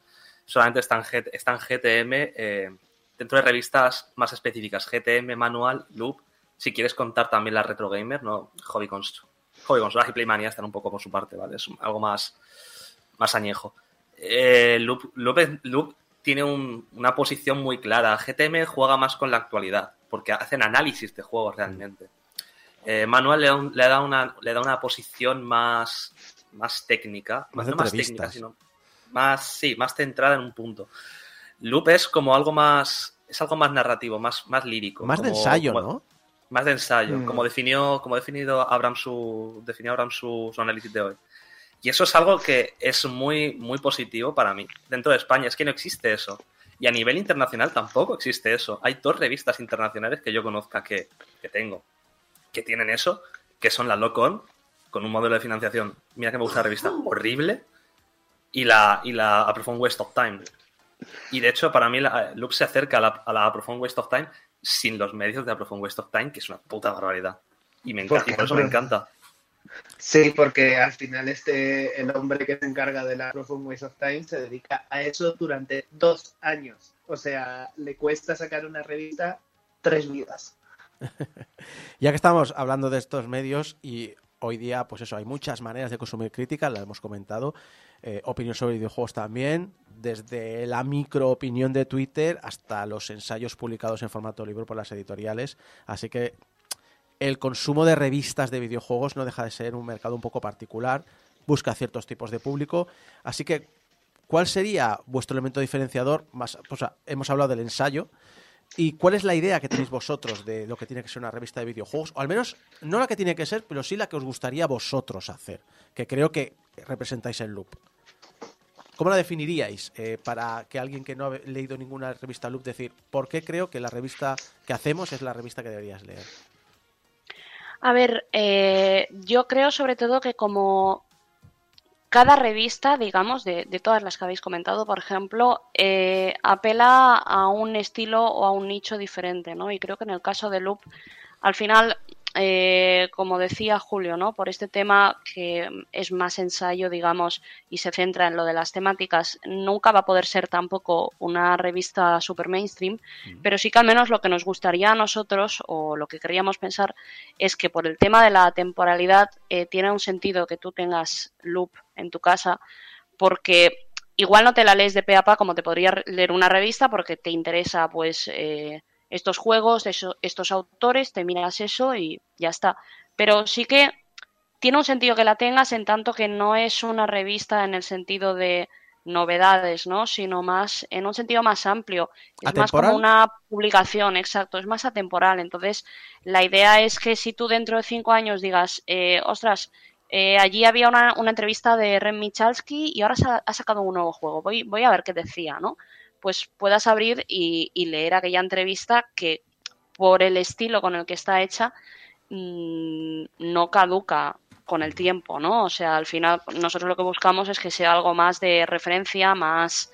solamente están, están GTM eh, dentro de revistas más específicas, GTM, Manual, Loop, si quieres contar también la Retro Gamer, no Hobby Cons, Hobby y Playmania están un poco por su parte, ¿vale? Es algo más, más añejo. Eh, tiene un- una posición muy clara. GTM juega más con la actualidad, porque hacen análisis de juegos realmente. Eh, Manual le da, un- le da una, le da una posición más, más técnica, Más no más técnica, sino más, sí, más centrada en un punto. Loop es como algo más, es algo más narrativo, más, más lírico. Más de ensayo, como- ¿no? Más de ensayo, Mm. como definió, como ha definido Abraham su, definió Abraham su, su análisis de hoy. Y eso es algo que es muy, muy positivo para mí. Dentro de España es que no existe eso. Y a nivel internacional tampoco existe eso. Hay dos revistas internacionales que yo conozca que, que tengo, que tienen eso, que son la Locon, con un modelo de financiación, mira que me gusta la revista, horrible, y la, y la A Profound Waste of Time. Y de hecho, para mí, la, Lux se acerca a la, a la A Profound Waste of Time sin los medios de A Profound Waste of Time, que es una puta barbaridad. Y, me encanta, y por eso me encanta. Sí, porque al final este el hombre que se encarga de la Profound Waste of Time se dedica a eso durante dos años. O sea, le cuesta sacar una revista tres vidas. Ya que estamos hablando de estos medios y hoy día, pues eso, hay muchas maneras de consumir crítica, la hemos comentado, eh, opinión sobre videojuegos también, desde la micro opinión de Twitter hasta los ensayos publicados en formato libro por las editoriales. Así que el consumo de revistas de videojuegos no deja de ser un mercado un poco particular, busca ciertos tipos de público. Así que, ¿cuál sería vuestro elemento diferenciador? Más, hemos hablado del ensayo, ¿Y cuál es la idea que tenéis vosotros de lo que tiene que ser una revista de videojuegos? O al menos, no la que tiene que ser, pero sí la que os gustaría vosotros hacer, que creo que representáis el loop. ¿Cómo la definiríais eh, para que alguien que no ha leído ninguna revista loop decir, ¿por qué creo que la revista que hacemos es la revista que deberías leer? A ver, eh, yo creo sobre todo que como cada revista, digamos, de, de todas las que habéis comentado, por ejemplo, eh, apela a un estilo o a un nicho diferente, ¿no? Y creo que en el caso de Loop, al final, eh, como decía Julio, ¿no? Por este tema que es más ensayo, digamos, y se centra en lo de las temáticas, nunca va a poder ser tampoco una revista super mainstream, pero sí que al menos lo que nos gustaría a nosotros, o lo que queríamos pensar, es que por el tema de la temporalidad eh, tiene un sentido que tú tengas loop en tu casa, porque igual no te la lees de pe a pa como te podría leer una revista, porque te interesa, pues. Eh, estos juegos, estos autores, te miras eso y ya está. Pero sí que tiene un sentido que la tengas en tanto que no es una revista en el sentido de novedades, ¿no? Sino más en un sentido más amplio. Es más como una publicación, exacto, es más atemporal. Entonces, la idea es que si tú dentro de cinco años digas, eh, ostras, eh, allí había una, entrevista de Ren Michalski y ahora ha, ha, sacado un nuevo juego. Voy, voy a ver qué decía, ¿no? Pues puedas abrir y, leer aquella entrevista que por el estilo con el que está hecha mm, no caduca con el tiempo, ¿no? O sea, al final nosotros lo que buscamos es que sea algo más de referencia, más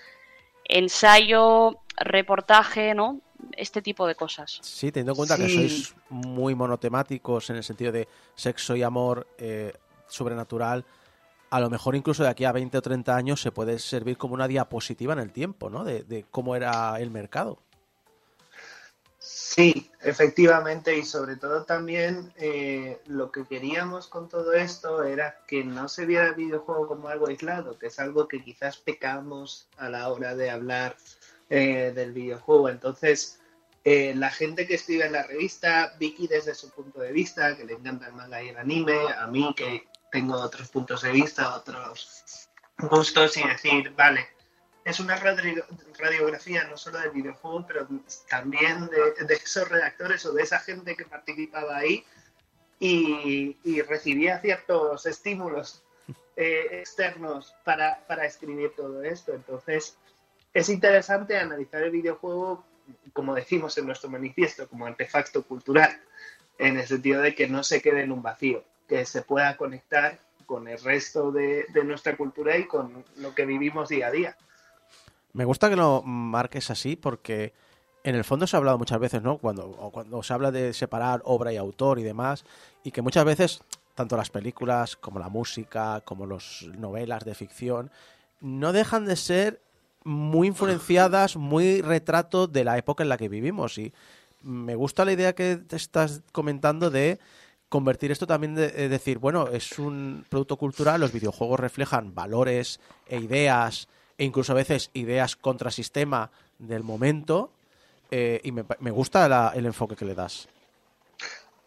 ensayo, reportaje, ¿no? Este tipo de cosas. Sí, teniendo en cuenta que sois muy monotemáticos en el sentido de sexo y amor eh, sobrenatural, a lo mejor incluso de aquí a 20 o 30 años se puede servir como una diapositiva en el tiempo, ¿no? De, cómo era el mercado. Sí, efectivamente, y sobre todo también eh, lo que queríamos con todo esto era que no se viera el videojuego como algo aislado, que es algo que quizás pecamos a la hora de hablar eh, del videojuego. Entonces, eh, la gente que escribe en la revista, Vicky desde su punto de vista, que le encanta el manga y el anime, a mí que tengo otros puntos de vista, otros gustos y decir, vale, es una radiografía no solo del videojuego, pero también de, esos redactores o de esa gente que participaba ahí y, recibía ciertos estímulos eh, externos para, para escribir todo esto. Entonces, es interesante analizar el videojuego, como decimos en nuestro manifiesto, como artefacto cultural, en el sentido de que no se quede en un vacío que se pueda conectar con el resto de, nuestra cultura y con lo que vivimos día a día. Me gusta que lo marques así porque en el fondo se ha hablado muchas veces, ¿no? Cuando, cuando se habla de separar obra y autor y demás, y que muchas veces tanto las películas como la música, como las novelas de ficción, no dejan de ser muy influenciadas, muy retrato de la época en la que vivimos. Y me gusta la idea que te estás comentando de convertir esto también de, decir, bueno, es un producto cultural, los videojuegos reflejan valores e ideas, e incluso a veces ideas contrasistema del momento, eh, y me, gusta el enfoque que le das.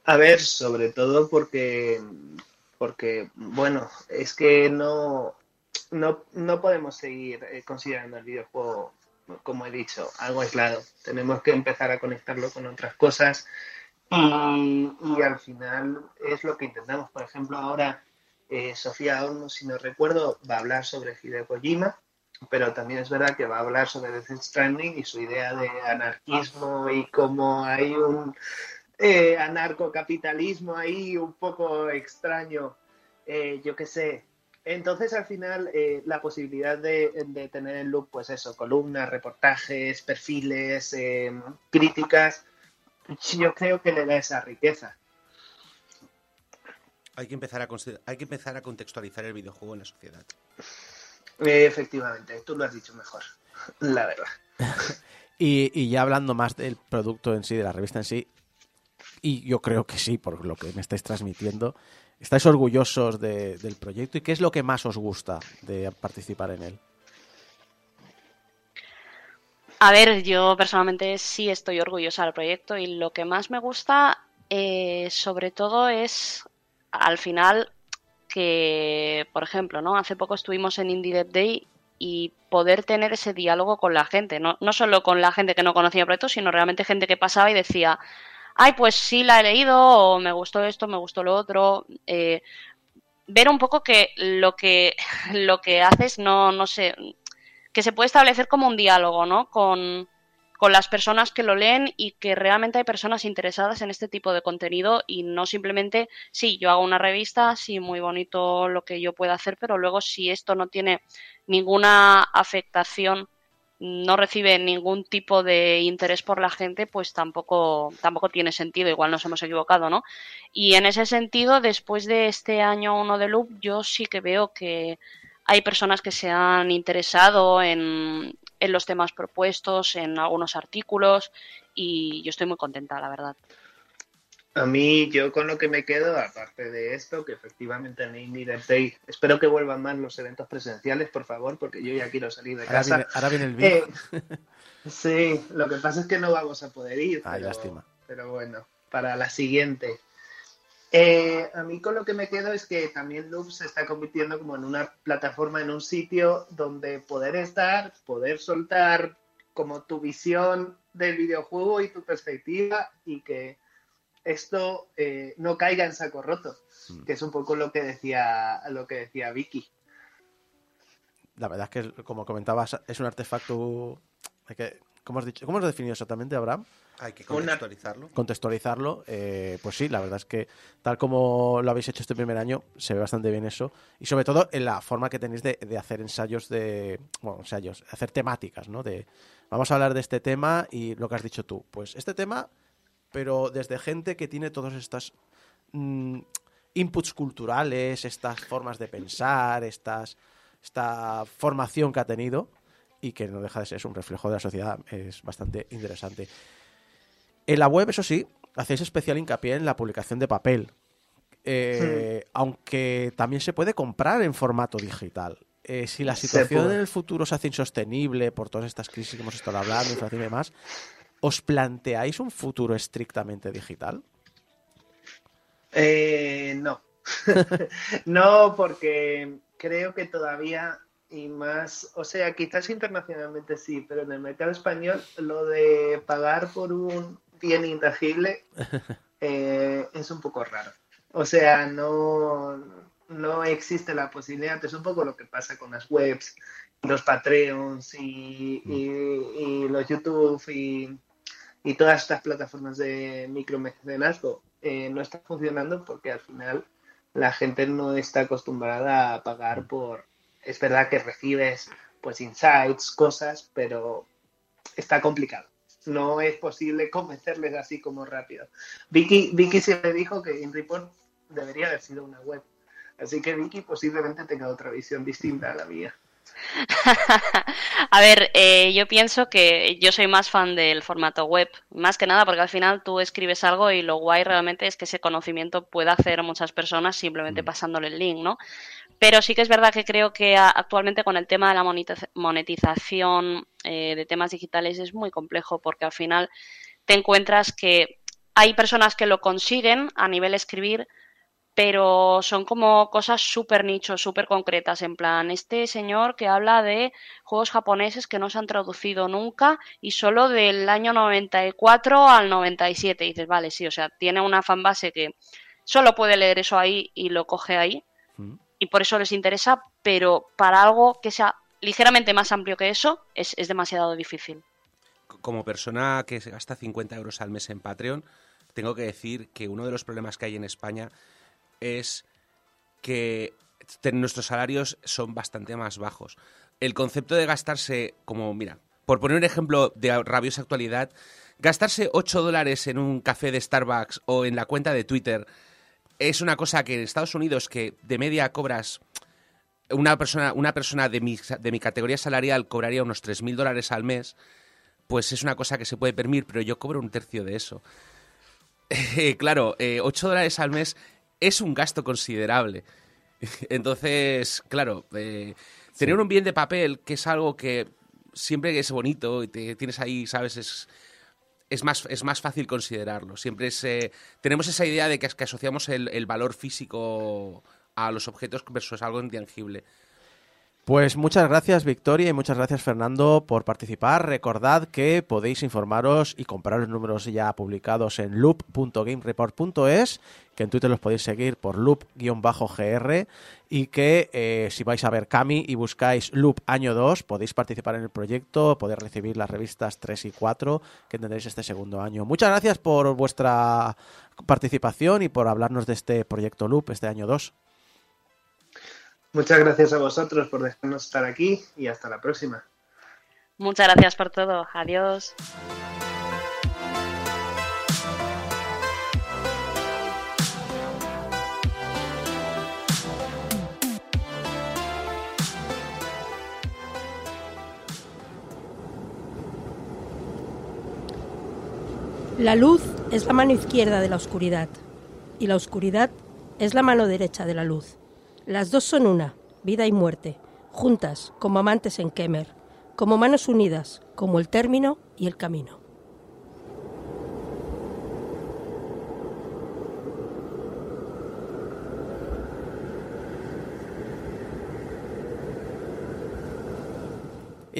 A ver, sobre todo porque, porque bueno, es que no, no, no podemos seguir eh, considerando el videojuego, como he dicho, algo aislado. Tenemos que empezar a conectarlo con otras cosas y, al final es lo que intentamos. Por ejemplo, ahora eh, Sofía si no recuerdo, va a hablar sobre Hideo Kojima, pero también es verdad que va a hablar sobre Death Stranding y su idea de anarquismo y cómo hay un eh, anarcocapitalismo ahí un poco extraño, eh, yo qué sé. Entonces, al final, eh, la posibilidad de, de, tener en loop, pues eso, columnas, reportajes, perfiles, críticas, yo creo que le da esa riqueza. Hay que empezar a, hay que empezar a contextualizar el videojuego en la sociedad. efectivamente, tú lo has dicho mejor, la verdad. y, ya hablando más del producto en sí, de la revista en sí, y yo creo que sí, por lo que me estáis transmitiendo, ¿estáis orgullosos del proyecto y qué es lo que más os gusta de participar en él? A ver, yo personalmente sí estoy orgullosa del proyecto y lo que más me gusta, eh, sobre todo, es al final que, por ejemplo, ¿no? Hace poco estuvimos en Indie Dev Day y poder tener ese diálogo con la gente, no, no solo con la gente que no conocía el proyecto, sino realmente gente que pasaba y decía, ay, pues sí la he leído, o me gustó esto, me gustó lo otro. Eh, ver un poco que lo que lo que haces no, no sé, que se puede establecer como un diálogo, ¿no? Con, las personas que lo leen y que realmente hay personas interesadas en este tipo de contenido y no simplemente, sí, yo hago una revista, sí, muy bonito lo que yo pueda hacer, pero luego si esto no tiene ninguna afectación no recibe ningún tipo de interés por la gente, pues tampoco, tampoco tiene sentido, igual nos hemos equivocado, ¿no? Y en ese sentido, después de este año uno de Loop, yo sí que veo que hay personas que se han interesado en, en los temas propuestos, en algunos artículos, y yo estoy muy contenta, la verdad. A mí, yo con lo que me quedo, aparte de esto, que efectivamente en Indie Day, espero que vuelvan más los eventos presenciales, por favor, porque yo ya quiero salir de Ahora casa. viene, ahora viene el vídeo. Eh, sí, lo que pasa es que no vamos a poder ir. Ay, pero, lástima. Pero bueno, para la siguiente. Eh, a mí con lo que me quedo es que también Loop se está convirtiendo como en una plataforma, en un sitio donde poder estar, poder soltar como tu visión del videojuego y tu perspectiva y que esto eh, no caiga en saco roto, Mm. que es un poco lo que decía lo que decía Vicky. La verdad es que, como comentabas, es un artefacto. que- ¿Cómo has dicho? ¿Cómo has definido exactamente, Abraham? Hay que contextualizarlo. contextualizarlo, eh, pues sí, la verdad es que tal como lo habéis hecho este primer año, se ve bastante bien eso. Y sobre todo en la forma que tenéis de, de hacer ensayos de. Bueno, ensayos, hacer temáticas, ¿no? De vamos a hablar de este tema y lo que has dicho tú. Pues este tema, pero desde gente que tiene todos estos mm, inputs culturales, estas formas de pensar, estas, esta formación que ha tenido y que no deja de ser un reflejo de la sociedad. Es bastante interesante. En la web, eso sí, hacéis especial hincapié en la publicación de papel. Eh, Aunque también se puede comprar en formato digital. Eh, si la situación en el futuro se hace insostenible por todas estas crisis que hemos estado hablando, inflación y demás, ¿os planteáis un futuro estrictamente digital? Eh, no. no, porque creo que todavía y más, o sea, quizás internacionalmente sí, pero en el mercado español lo de pagar por un bien intangible eh, es un poco raro. O sea, no, no existe la posibilidad, es un poco lo que pasa con las webs, los Patreons y, y- y los YouTube y, y todas estas plataformas de micromecenazgo eh, no están funcionando porque al final la gente no está acostumbrada a pagar por... Es verdad que recibes pues insights, cosas, pero está complicado. No es posible convencerles así como rápido. Vicky, Vicky siempre dijo que InReport debería haber sido una web. Así que Vicky posiblemente tenga otra visión distinta a la mía. A ver, eh, yo pienso que yo soy más fan del formato web, más que nada porque al final tú escribes algo y lo guay realmente es que ese conocimiento pueda hacer a muchas personas simplemente pasándole el link, ¿no? Pero sí que es verdad que creo que actualmente con el tema de la monetiz- monetización eh, de temas digitales es muy complejo porque al final te encuentras que hay personas que lo consiguen a nivel escribir, pero son como cosas súper nichos, súper concretas, en plan, este señor que habla de juegos japoneses que no se han traducido nunca y solo del año 94 al 97. Y dices, vale, sí, o sea, tiene una fanbase que solo puede leer eso ahí y lo coge ahí. Y por eso les interesa, pero para algo que sea ligeramente más amplio que eso es, es demasiado difícil. Como persona que gasta 50 euros al mes en Patreon, tengo que decir que uno de los problemas que hay en España es que nuestros salarios son bastante más bajos. El concepto de gastarse, como, mira, por poner un ejemplo de rabiosa actualidad, gastarse 8 dólares en un café de Starbucks o en la cuenta de Twitter es una cosa que en Estados Unidos, que de media cobras una persona, una persona de, mi, de mi categoría salarial cobraría unos 3.000 dólares al mes, pues es una cosa que se puede permitir, pero yo cobro un tercio de eso. claro, eh, 8 dólares al mes es un gasto considerable. Entonces, claro, eh, tener un bien de papel, que es algo que siempre es bonito y te tienes ahí, ¿sabes? Es, es, más, es más fácil considerarlo. Siempre es, eh, tenemos esa idea de que, asociamos el, el valor físico a los objetos versus algo intangible. Pues muchas gracias Victoria y muchas gracias Fernando por participar. Recordad que podéis informaros y comprar los números ya publicados en loop.gamereport.es, que en Twitter los podéis seguir por loop-gr y que eh, si vais a ver Cami y buscáis Loop año 2 podéis participar en el proyecto, poder recibir las revistas 3 y 4 que tendréis este segundo año. Muchas gracias por vuestra participación y por hablarnos de este proyecto Loop este año 2. Muchas gracias a vosotros por dejarnos estar aquí y hasta la próxima. Muchas gracias por todo. Adiós. La luz es la mano izquierda de la oscuridad y la oscuridad es la mano derecha de la luz. Las dos son una, vida y muerte, juntas como amantes en Kemer, como manos unidas, como el término y el camino.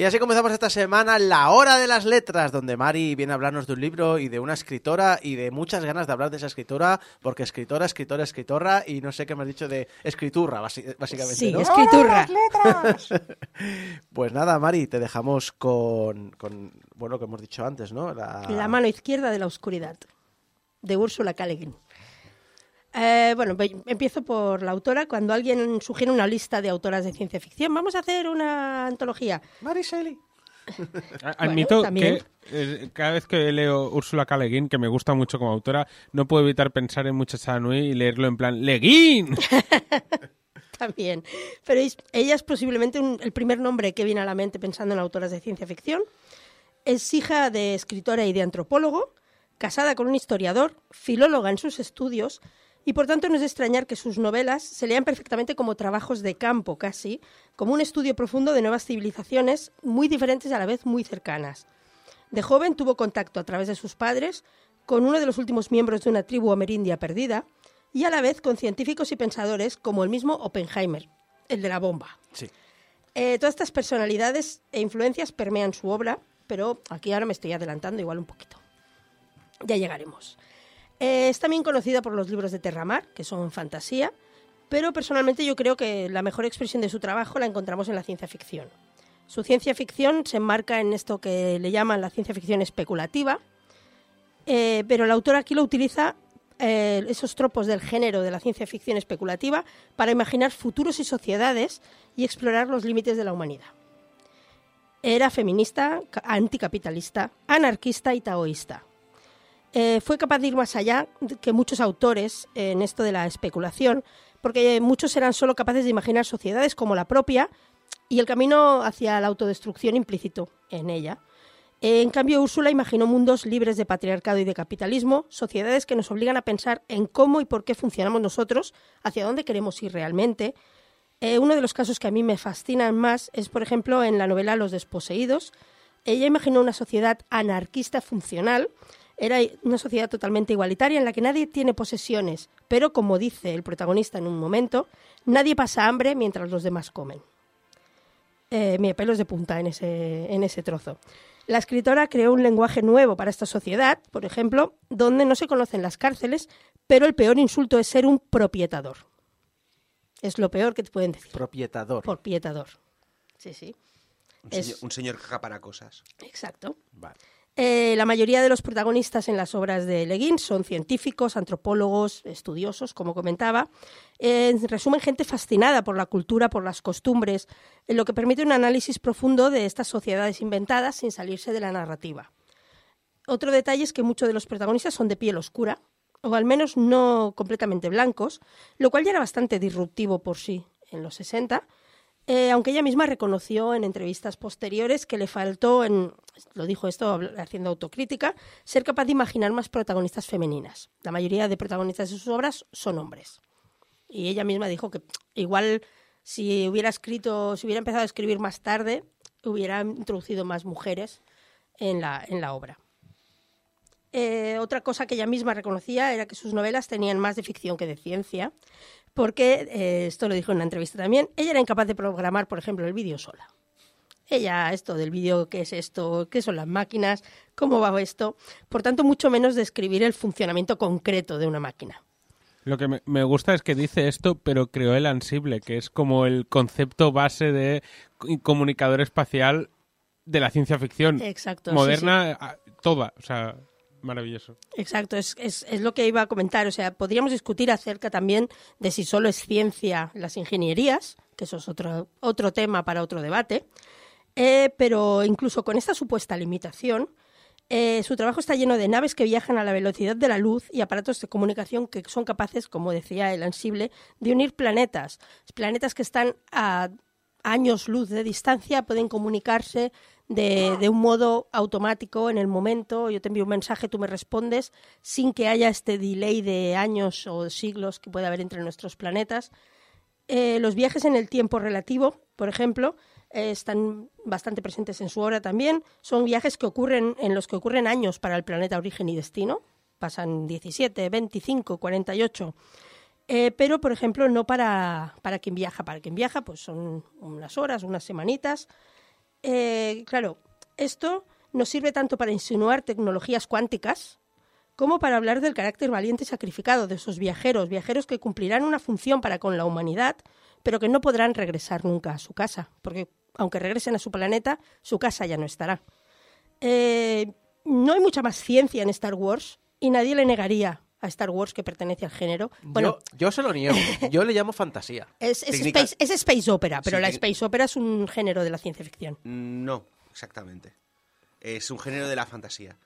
Y así comenzamos esta semana La Hora de las Letras, donde Mari viene a hablarnos de un libro y de una escritora y de muchas ganas de hablar de esa escritora, porque escritora, escritora, escritora y no sé qué me has dicho de escriturra, básicamente. Sí, ¿no? escriturra. Pues nada, Mari, te dejamos con, con, bueno, lo que hemos dicho antes, ¿no? La, La mano izquierda de la oscuridad, de Úrsula K. Le Guin. Eh, bueno, empiezo por la autora. Cuando alguien sugiere una lista de autoras de ciencia ficción, vamos a hacer una antología. Mari Shelley. Admito que eh, cada vez que leo Úrsula K. Le Guin, que me gusta mucho como autora, no puedo evitar pensar en Muchacha Nui y leerlo en plan ¡Le Guin! También. Pero es- ella es posiblemente un- el primer nombre que viene a la mente pensando en autoras de ciencia ficción. Es hija de escritora y de antropólogo, casada con un historiador, filóloga en sus estudios, y por tanto no es de extrañar que sus novelas se lean perfectamente como trabajos de campo, casi, como un estudio profundo de nuevas civilizaciones muy diferentes y a la vez muy cercanas. De joven tuvo contacto a través de sus padres con uno de los últimos miembros de una tribu amerindia perdida y a la vez con científicos y pensadores como el mismo Oppenheimer, el de la bomba. Sí. Eh, todas estas personalidades e influencias permean su obra, pero aquí ahora me estoy adelantando igual un poquito. Ya llegaremos. Eh, es también conocida por los libros de Terramar, que son fantasía, pero personalmente yo creo que la mejor expresión de su trabajo la encontramos en la ciencia ficción. Su ciencia ficción se enmarca en esto que le llaman la ciencia ficción especulativa, eh, pero el autor aquí lo utiliza eh, esos tropos del género de la ciencia ficción especulativa para imaginar futuros y sociedades y explorar los límites de la humanidad. Era feminista, ca- anticapitalista, anarquista y taoísta. Eh, fue capaz de ir más allá que muchos autores en esto de la especulación, porque muchos eran solo capaces de imaginar sociedades como la propia y el camino hacia la autodestrucción implícito en ella. En cambio, Úrsula imaginó mundos libres de patriarcado y de capitalismo, sociedades que nos obligan a pensar en cómo y por qué funcionamos nosotros, hacia dónde queremos ir realmente. Eh, uno de los casos que a mí me fascinan más es, por ejemplo, en la novela Los desposeídos. Ella imaginó una sociedad anarquista funcional. Era una sociedad totalmente igualitaria en la que nadie tiene posesiones, pero como dice el protagonista en un momento, nadie pasa hambre mientras los demás comen eh, mira, pelos de punta en ese, en ese trozo. La escritora creó un lenguaje nuevo para esta sociedad, por ejemplo, donde no se conocen las cárceles, pero el peor insulto es ser un propietador. Es lo peor que te pueden decir. Propietador. Propietador. Sí, sí. Un, Es- señor, un señor que acapara cosas. Exacto. Vale. Eh, la mayoría de los protagonistas en las obras de Le Guin son científicos, antropólogos, estudiosos, como comentaba. Eh, en resumen, gente fascinada por la cultura, por las costumbres, en lo que permite un análisis profundo de estas sociedades inventadas sin salirse de la narrativa. Otro detalle es que muchos de los protagonistas son de piel oscura, o al menos no completamente blancos, lo cual ya era bastante disruptivo por sí en los 60, eh, aunque ella misma reconoció en entrevistas posteriores que le faltó, lo dijo esto haciendo autocrítica, ser capaz de imaginar más protagonistas femeninas. La mayoría de protagonistas de sus obras son hombres. Y ella misma dijo que igual si hubiera escrito, si hubiera empezado a escribir más tarde, hubiera introducido más mujeres en la, en la obra. Eh, otra cosa que ella misma reconocía era que sus novelas tenían más de ficción que de ciencia, porque, eh, esto lo dijo en una entrevista también, ella era incapaz de programar, por ejemplo, el vídeo sola. Ella, esto del vídeo, qué es esto, qué son las máquinas, cómo va esto, por tanto, mucho menos describir el funcionamiento concreto de una máquina. Lo que me, gusta es que dice esto, pero creó el Ansible, que es como el concepto base de co- comunicador espacial de la ciencia ficción. Exacto, sí, Moderna, toda. O sea, maravilloso. Exacto, es, es, es lo que iba a comentar. O sea, podríamos discutir acerca también de si solo es ciencia las ingenierías, que eso es otro, otro tema para otro debate. Eh, pero incluso con esta supuesta limitación, eh, su trabajo está lleno de naves que viajan a la velocidad de la luz y aparatos de comunicación que son capaces, como decía el ansible, de unir planetas. Planetas que están a años luz de distancia pueden comunicarse de, de un modo automático en el momento. Yo te envío un mensaje, tú me respondes, sin que haya este delay de años o siglos que puede haber entre nuestros planetas. Eh, los viajes en el tiempo relativo, por ejemplo, eh, están bastante presentes en su obra también. Son viajes que ocurren, en los que ocurren años para el planeta origen y destino. Pasan 17, 25, 48. Eh, pero, por ejemplo, no para, para quien viaja. Para quien viaja, pues son unas horas, unas semanitas. Eh, claro, esto nos sirve tanto para insinuar tecnologías cuánticas como para hablar del carácter valiente y sacrificado de esos viajeros, viajeros que cumplirán una función para con la humanidad, pero que no podrán regresar nunca a su casa, porque aunque regresen a su planeta, su casa ya no estará. Eh, no hay mucha más ciencia en Star Wars y nadie le negaría a Star Wars que pertenece al género. Bueno, yo, yo se lo niego. Yo le llamo fantasía. es, space, es space opera, pero Sí, la space opera es un género de la ciencia ficción. No, exactamente. Es un género de la fantasía.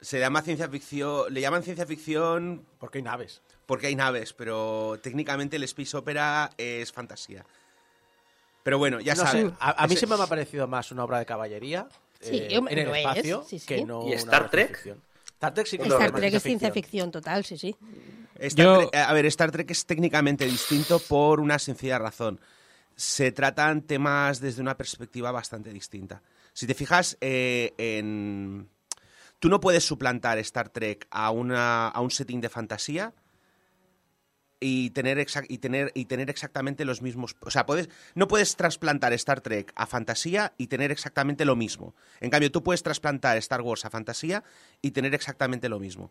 Se llama ciencia ficción, le llaman ciencia ficción Porque hay naves. porque hay naves, pero técnicamente el space opera es fantasía. Pero bueno, ya No sabes. a, a mí Ese- siempre me ha parecido más una obra de caballería Sí, eh, en el lo es, espacio sí, sí. que no ¿Y Star Trek? ficción. Star Trek sí que Star Trek es ciencia ficción total, sí, sí. Star Yo- Trek- a ver, Star Trek es técnicamente distinto por una sencilla razón. Se tratan temas desde una perspectiva bastante distinta. Si te fijas eh, en... Tú no puedes suplantar Star Trek a, una, a un setting de fantasía y tener, y, tener, y tener exactamente los mismos... O sea, puedes, no puedes trasplantar Star Trek a fantasía y tener exactamente lo mismo. En cambio, tú puedes trasplantar Star Wars a fantasía y tener exactamente lo mismo.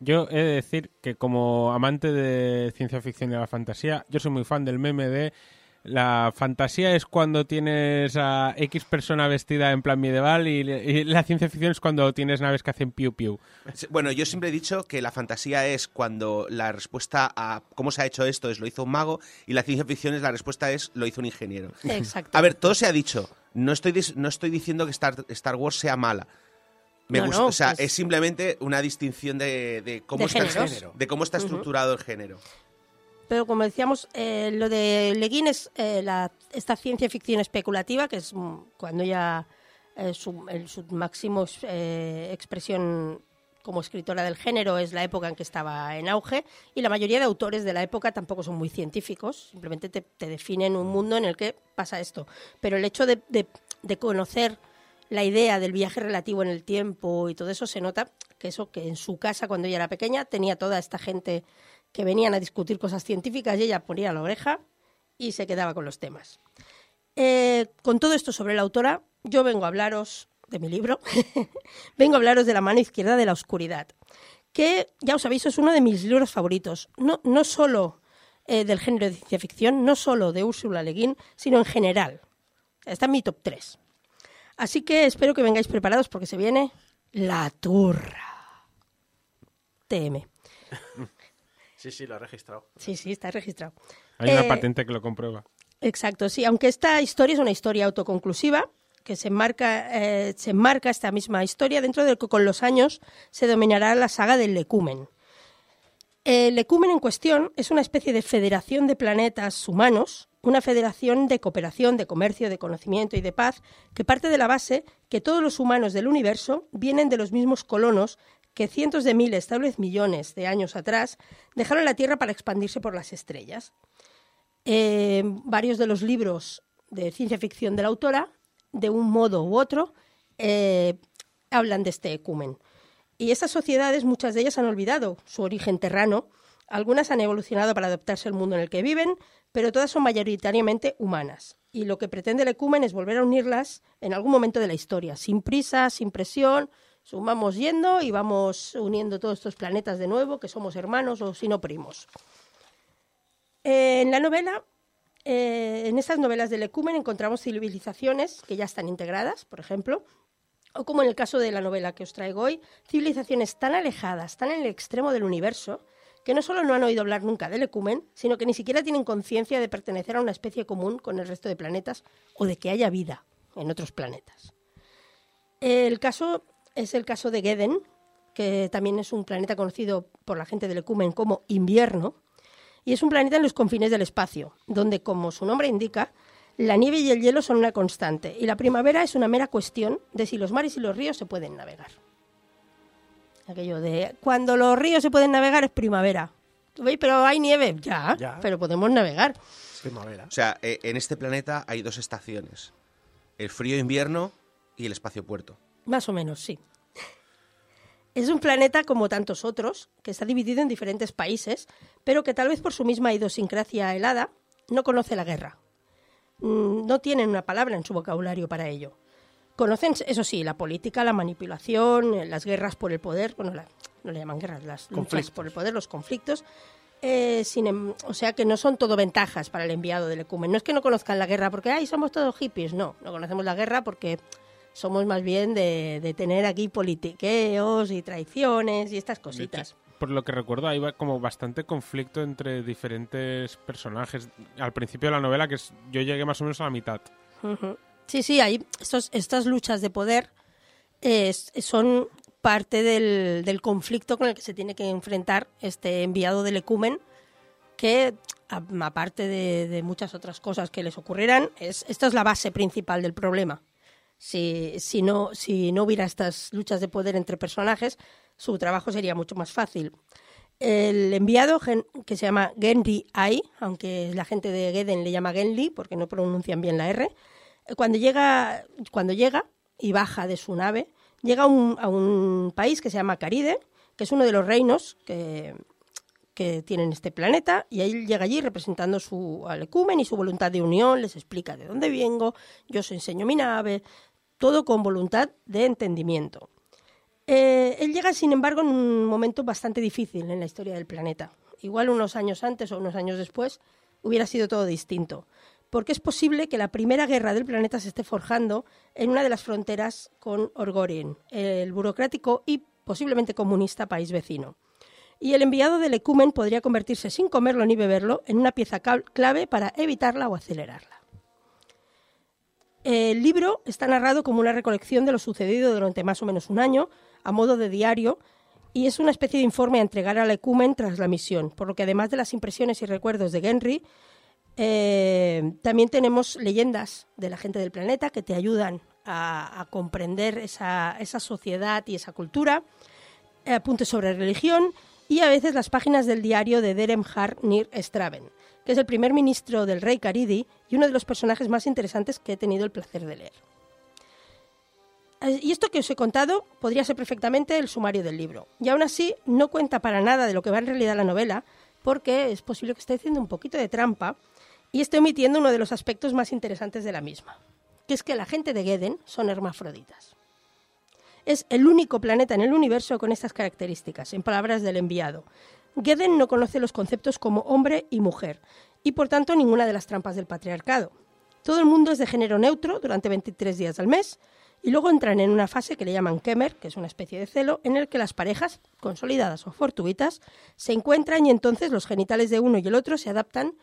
Yo he de decir que como amante de ciencia ficción y de la fantasía, yo soy muy fan del meme de la fantasía es cuando tienes a X persona vestida en plan medieval y, y la ciencia ficción es cuando tienes naves que hacen piu piu. Bueno, yo siempre he dicho que la fantasía es cuando la respuesta a cómo se ha hecho esto es lo hizo un mago y la ciencia ficción es la respuesta es lo hizo un ingeniero. Exacto. A ver, todo se ha dicho. No estoy, no estoy diciendo que Star, Star Wars sea mala. Me No, gusta, no, o sea, pues- es simplemente una distinción de, de cómo, De está, géneros. de cómo está estructurado el género. Pero como decíamos, eh, lo de Le Guin es eh, la, esta ciencia ficción especulativa, que es mm, cuando ya eh, su, el- su máximo eh, expresión como escritora del género es la época en que estaba en auge y la mayoría de autores de la época tampoco son muy científicos, simplemente te, definen un mundo en el que pasa esto. Pero el hecho de, de- de conocer la idea del viaje relativo en el tiempo y todo eso se nota que eso que en su casa cuando ella era pequeña tenía toda esta gente que venían a discutir cosas científicas y ella ponía la oreja y se quedaba con los temas. Eh, con todo esto sobre la autora, yo vengo a hablaros de mi libro, vengo a hablaros de La mano izquierda de la oscuridad, que ya os aviso es uno de mis libros favoritos, no, no solo eh, del género de ciencia ficción, no solo de Úrsula Le Guin, sino en general. Está en mi top 3. Así que espero que vengáis preparados porque se viene La Turra. TM. Sí, sí, lo he registrado. Sí, sí, está registrado. Hay una Eh, patente que lo comprueba. Exacto, sí, aunque esta historia es una historia autoconclusiva, que se enmarca, eh, se enmarca esta misma historia dentro del que con los años se dominará la saga del Lecumen. El Lecumen en cuestión es una especie de federación de planetas humanos, una federación de cooperación, de comercio, de conocimiento y de paz, que parte de la base que todos los humanos del universo vienen de los mismos colonos que cientos de miles, tal vez millones de años atrás, dejaron la Tierra para expandirse por las estrellas. Eh, varios de los libros de ciencia ficción de la autora, de un modo u otro, eh, hablan de este ecumen. Y estas sociedades, muchas de ellas han olvidado su origen terrano, algunas han evolucionado para adaptarse al mundo en el que viven, pero todas son mayoritariamente humanas. Y lo que pretende el ecumen es volver a unirlas en algún momento de la historia, sin prisa, sin presión, sumamos yendo y vamos uniendo todos estos planetas de nuevo, que somos hermanos o si no primos. En la novela, eh, en estas novelas del Ecumen encontramos civilizaciones que ya están integradas, por ejemplo, o como en el caso de la novela que os traigo hoy, civilizaciones tan alejadas, tan en el extremo del universo, que no solo no han oído hablar nunca del ecumen, sino que ni siquiera tienen conciencia de pertenecer a una especie común con el resto de planetas o de que haya vida en otros planetas. El caso es el caso de Geden, que también es un planeta conocido por la gente del ecumen como invierno, y es un planeta en los confines del espacio, donde, como su nombre indica, la nieve y el hielo son una constante, y la primavera es una mera cuestión de si los mares y los ríos se pueden navegar. Aquello de cuando los ríos se pueden navegar es primavera. Uy, pero hay nieve, ya, Ya. pero podemos navegar. Primavera. O sea, eh, en este planeta hay dos estaciones. El frío invierno y el espacio puerto. Más o menos, sí. Es un planeta como tantos otros, que está dividido en diferentes países, pero que tal vez por su misma idiosincrasia helada no conoce la guerra. Mm, No tienen una palabra en su vocabulario para ello. Conocen, eso sí, la política, la manipulación, eh, las guerras por el poder, bueno, la- no le llaman guerras, las luchas Conflictos. por el poder, los conflictos. eh, sin em- o sea que no son todo ventajas para el enviado del ecumen. No es que no conozcan la guerra porque, ay, somos todos hippies. No, no conocemos la guerra porque somos más bien de, de tener aquí politiqueos y traiciones y estas cositas. Por lo que recuerdo, hay como bastante conflicto entre diferentes personajes. Al principio de la novela, que es, yo llegué más o menos a la mitad. Sí, sí, hay estos, estas luchas de poder eh, son parte del, del conflicto con el que se tiene que enfrentar este enviado del ecumen, que aparte de, de muchas otras cosas que les ocurrirán, es, esta es la base principal del problema. Si, si, no, si no hubiera estas luchas de poder entre personajes, su trabajo sería mucho más fácil. El enviado, que se llama Genri Ai, aunque la gente de Geden le llama Genli porque no pronuncian bien la R, cuando llega, cuando llega y baja de su nave, llega a un, a un país que se llama Caride, que es uno de los reinos que, que tienen este planeta, y él llega allí representando su al ecumen y su voluntad de unión, les explica de dónde vengo, yo os enseño mi nave, todo con voluntad de entendimiento. Eh, él llega, sin embargo, en un momento bastante difícil en la historia del planeta. Igual unos años antes o unos años después hubiera sido todo distinto. Porque es posible que la primera guerra del planeta se esté forjando en una de las fronteras con Orgorin, el burocrático y posiblemente comunista país vecino. Y el enviado del ecumen podría convertirse, sin comerlo ni beberlo, en una pieza clave para evitarla o acelerarla. El libro está narrado como una recolección de lo sucedido durante más o menos un año, a modo de diario, y es una especie de informe a entregar al ecumen tras la misión, por lo que además de las impresiones y recuerdos de Genry, eh, también tenemos leyendas de la gente del planeta que te ayudan a, comprender esa, sociedad y esa cultura, eh, apuntes sobre religión y a veces las páginas del diario de Deremhar Nir Straven, que es el primer ministro del rey Caridi y uno de los personajes más interesantes que he tenido el placer de leer. Y esto que os he contado podría ser perfectamente el sumario del libro. Y aún así no cuenta para nada de lo que va en realidad la novela, porque es posible que esté haciendo un poquito de trampa y esté omitiendo uno de los aspectos más interesantes de la misma, que es que la gente de Geden son hermafroditas. Es el único planeta en el universo con estas características, en palabras del enviado. Geden no conoce los conceptos como hombre y mujer, y por tanto ninguna de las trampas del patriarcado. Todo el mundo es de género neutro durante 23 días al mes, y luego entran en una fase que le llaman Kemer, que es una especie de celo, en el que las parejas, consolidadas o fortuitas, se encuentran y entonces los genitales de uno y el otro se adaptan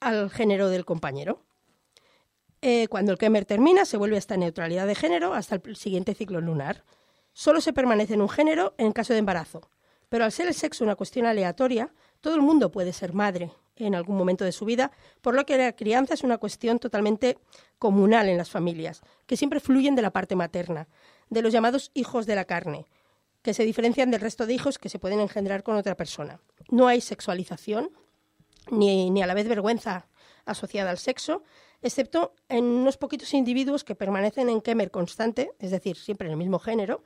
al género del compañero. Eh, cuando el Kemer termina, se vuelve a esta neutralidad de género hasta el siguiente ciclo lunar. Solo se permanece en un género en caso de embarazo. Pero al ser el sexo una cuestión aleatoria, todo el mundo puede ser madre en algún momento de su vida, por lo que la crianza es una cuestión totalmente comunal en las familias, que siempre fluyen de la parte materna, de los llamados hijos de la carne, que se diferencian del resto de hijos que se pueden engendrar con otra persona. No hay sexualización, ni, ni a la vez vergüenza asociada al sexo, excepto en unos poquitos individuos que permanecen en Kemer constante, es decir, siempre en el mismo género,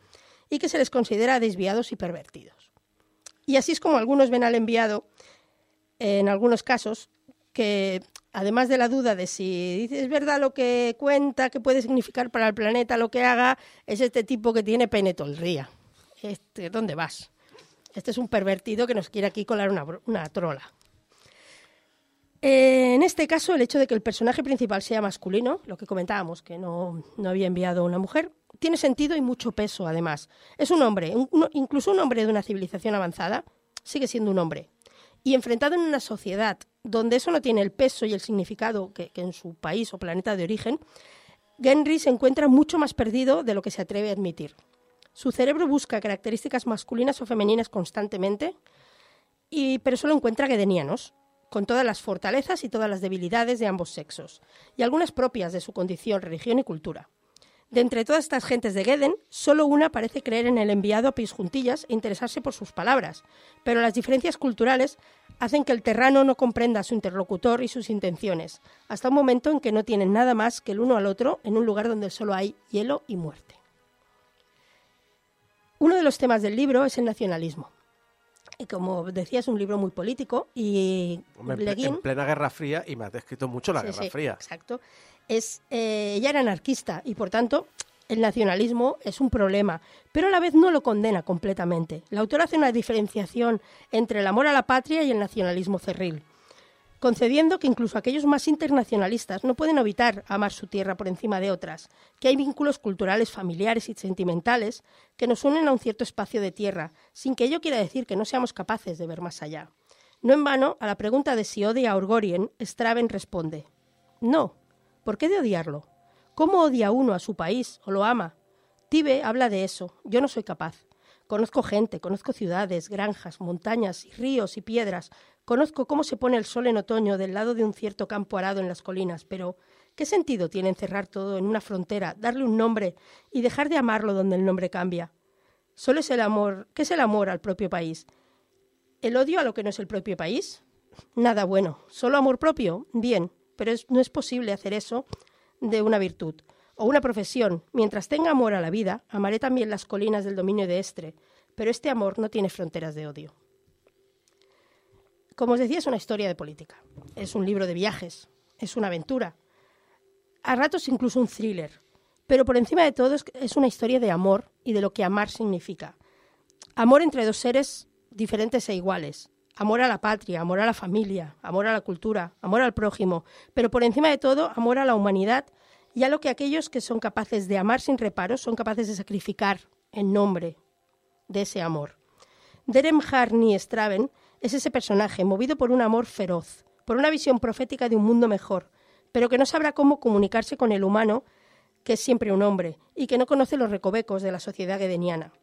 y que se les considera desviados y pervertidos. Y así es como algunos ven al enviado, en algunos casos, que además de la duda de si es verdad lo que cuenta, que puede significar para el planeta lo que haga, es este tipo que tiene pene todo el día. Este, ¿Dónde vas? Este es un pervertido que nos quiere aquí colar una, trola. En este caso, el hecho de que el personaje principal sea masculino, lo que comentábamos, que no, no había enviado una mujer, tiene sentido y mucho peso, además. Es un hombre, incluso un hombre de una civilización avanzada, sigue siendo un hombre. Y enfrentado en una sociedad donde eso no tiene el peso y el significado que, que en su país o planeta de origen, Genry se encuentra mucho más perdido de lo que se atreve a admitir. Su cerebro busca características masculinas o femeninas constantemente, y, pero solo encuentra gedenianos, con todas las fortalezas y todas las debilidades de ambos sexos, y algunas propias de su condición, religión y cultura. De entre todas estas gentes de Geden, solo una parece creer en el enviado a pies juntillas e interesarse por sus palabras, pero las diferencias culturales hacen que el terrano no comprenda a su interlocutor y sus intenciones, hasta un momento en que no tienen nada más que el uno al otro en un lugar donde solo hay hielo y muerte. Uno de los temas del libro es el nacionalismo. Y como decía, es un libro muy político y Hombre, en plena Guerra Fría y me has descrito mucho la Sí, Guerra sí, Fría. Exacto. Es, eh, ella era anarquista y, por tanto, el nacionalismo es un problema, pero a la vez no lo condena completamente. La autora hace una diferenciación entre el amor a la patria y el nacionalismo cerril, concediendo que incluso aquellos más internacionalistas no pueden evitar amar su tierra por encima de otras, que hay vínculos culturales, familiares y sentimentales que nos unen a un cierto espacio de tierra, sin que ello quiera decir que no seamos capaces de ver más allá. No en vano, a la pregunta de si odia a Orgorien, Straven responde, no. ¿Por qué de odiarlo? ¿Cómo odia uno a su país o lo ama? Tibe habla de eso. Yo no soy capaz. Conozco gente, conozco ciudades, granjas, montañas ríos y piedras. Conozco cómo se pone el sol en otoño del lado de un cierto campo arado en las colinas, pero ¿qué sentido tiene encerrar todo en una frontera, darle un nombre y dejar de amarlo donde el nombre cambia? Solo es el amor. ¿Qué es el amor al propio país? ¿El odio a lo que no es el propio país? Nada bueno. ¿Solo amor propio? Bien, pero no es posible hacer eso de una virtud o una profesión. Mientras tenga amor a la vida, amaré también las colinas del dominio de Estre, pero este amor no tiene fronteras de odio. Como os decía, es una historia de política. Es un libro de viajes, es una aventura. A ratos incluso un thriller. Pero por encima de todo es una historia de amor y de lo que amar significa. Amor entre dos seres diferentes e iguales. Amor a la patria, amor a la familia, amor a la cultura, amor al prójimo, pero por encima de todo, amor a la humanidad y a lo que aquellos que son capaces de amar sin reparos son capaces de sacrificar en nombre de ese amor. Derem Harni Straven es ese personaje movido por un amor feroz, por una visión profética de un mundo mejor, pero que no sabrá cómo comunicarse con el humano, que es siempre un hombre, y que no conoce los recovecos de la sociedad gedeniana.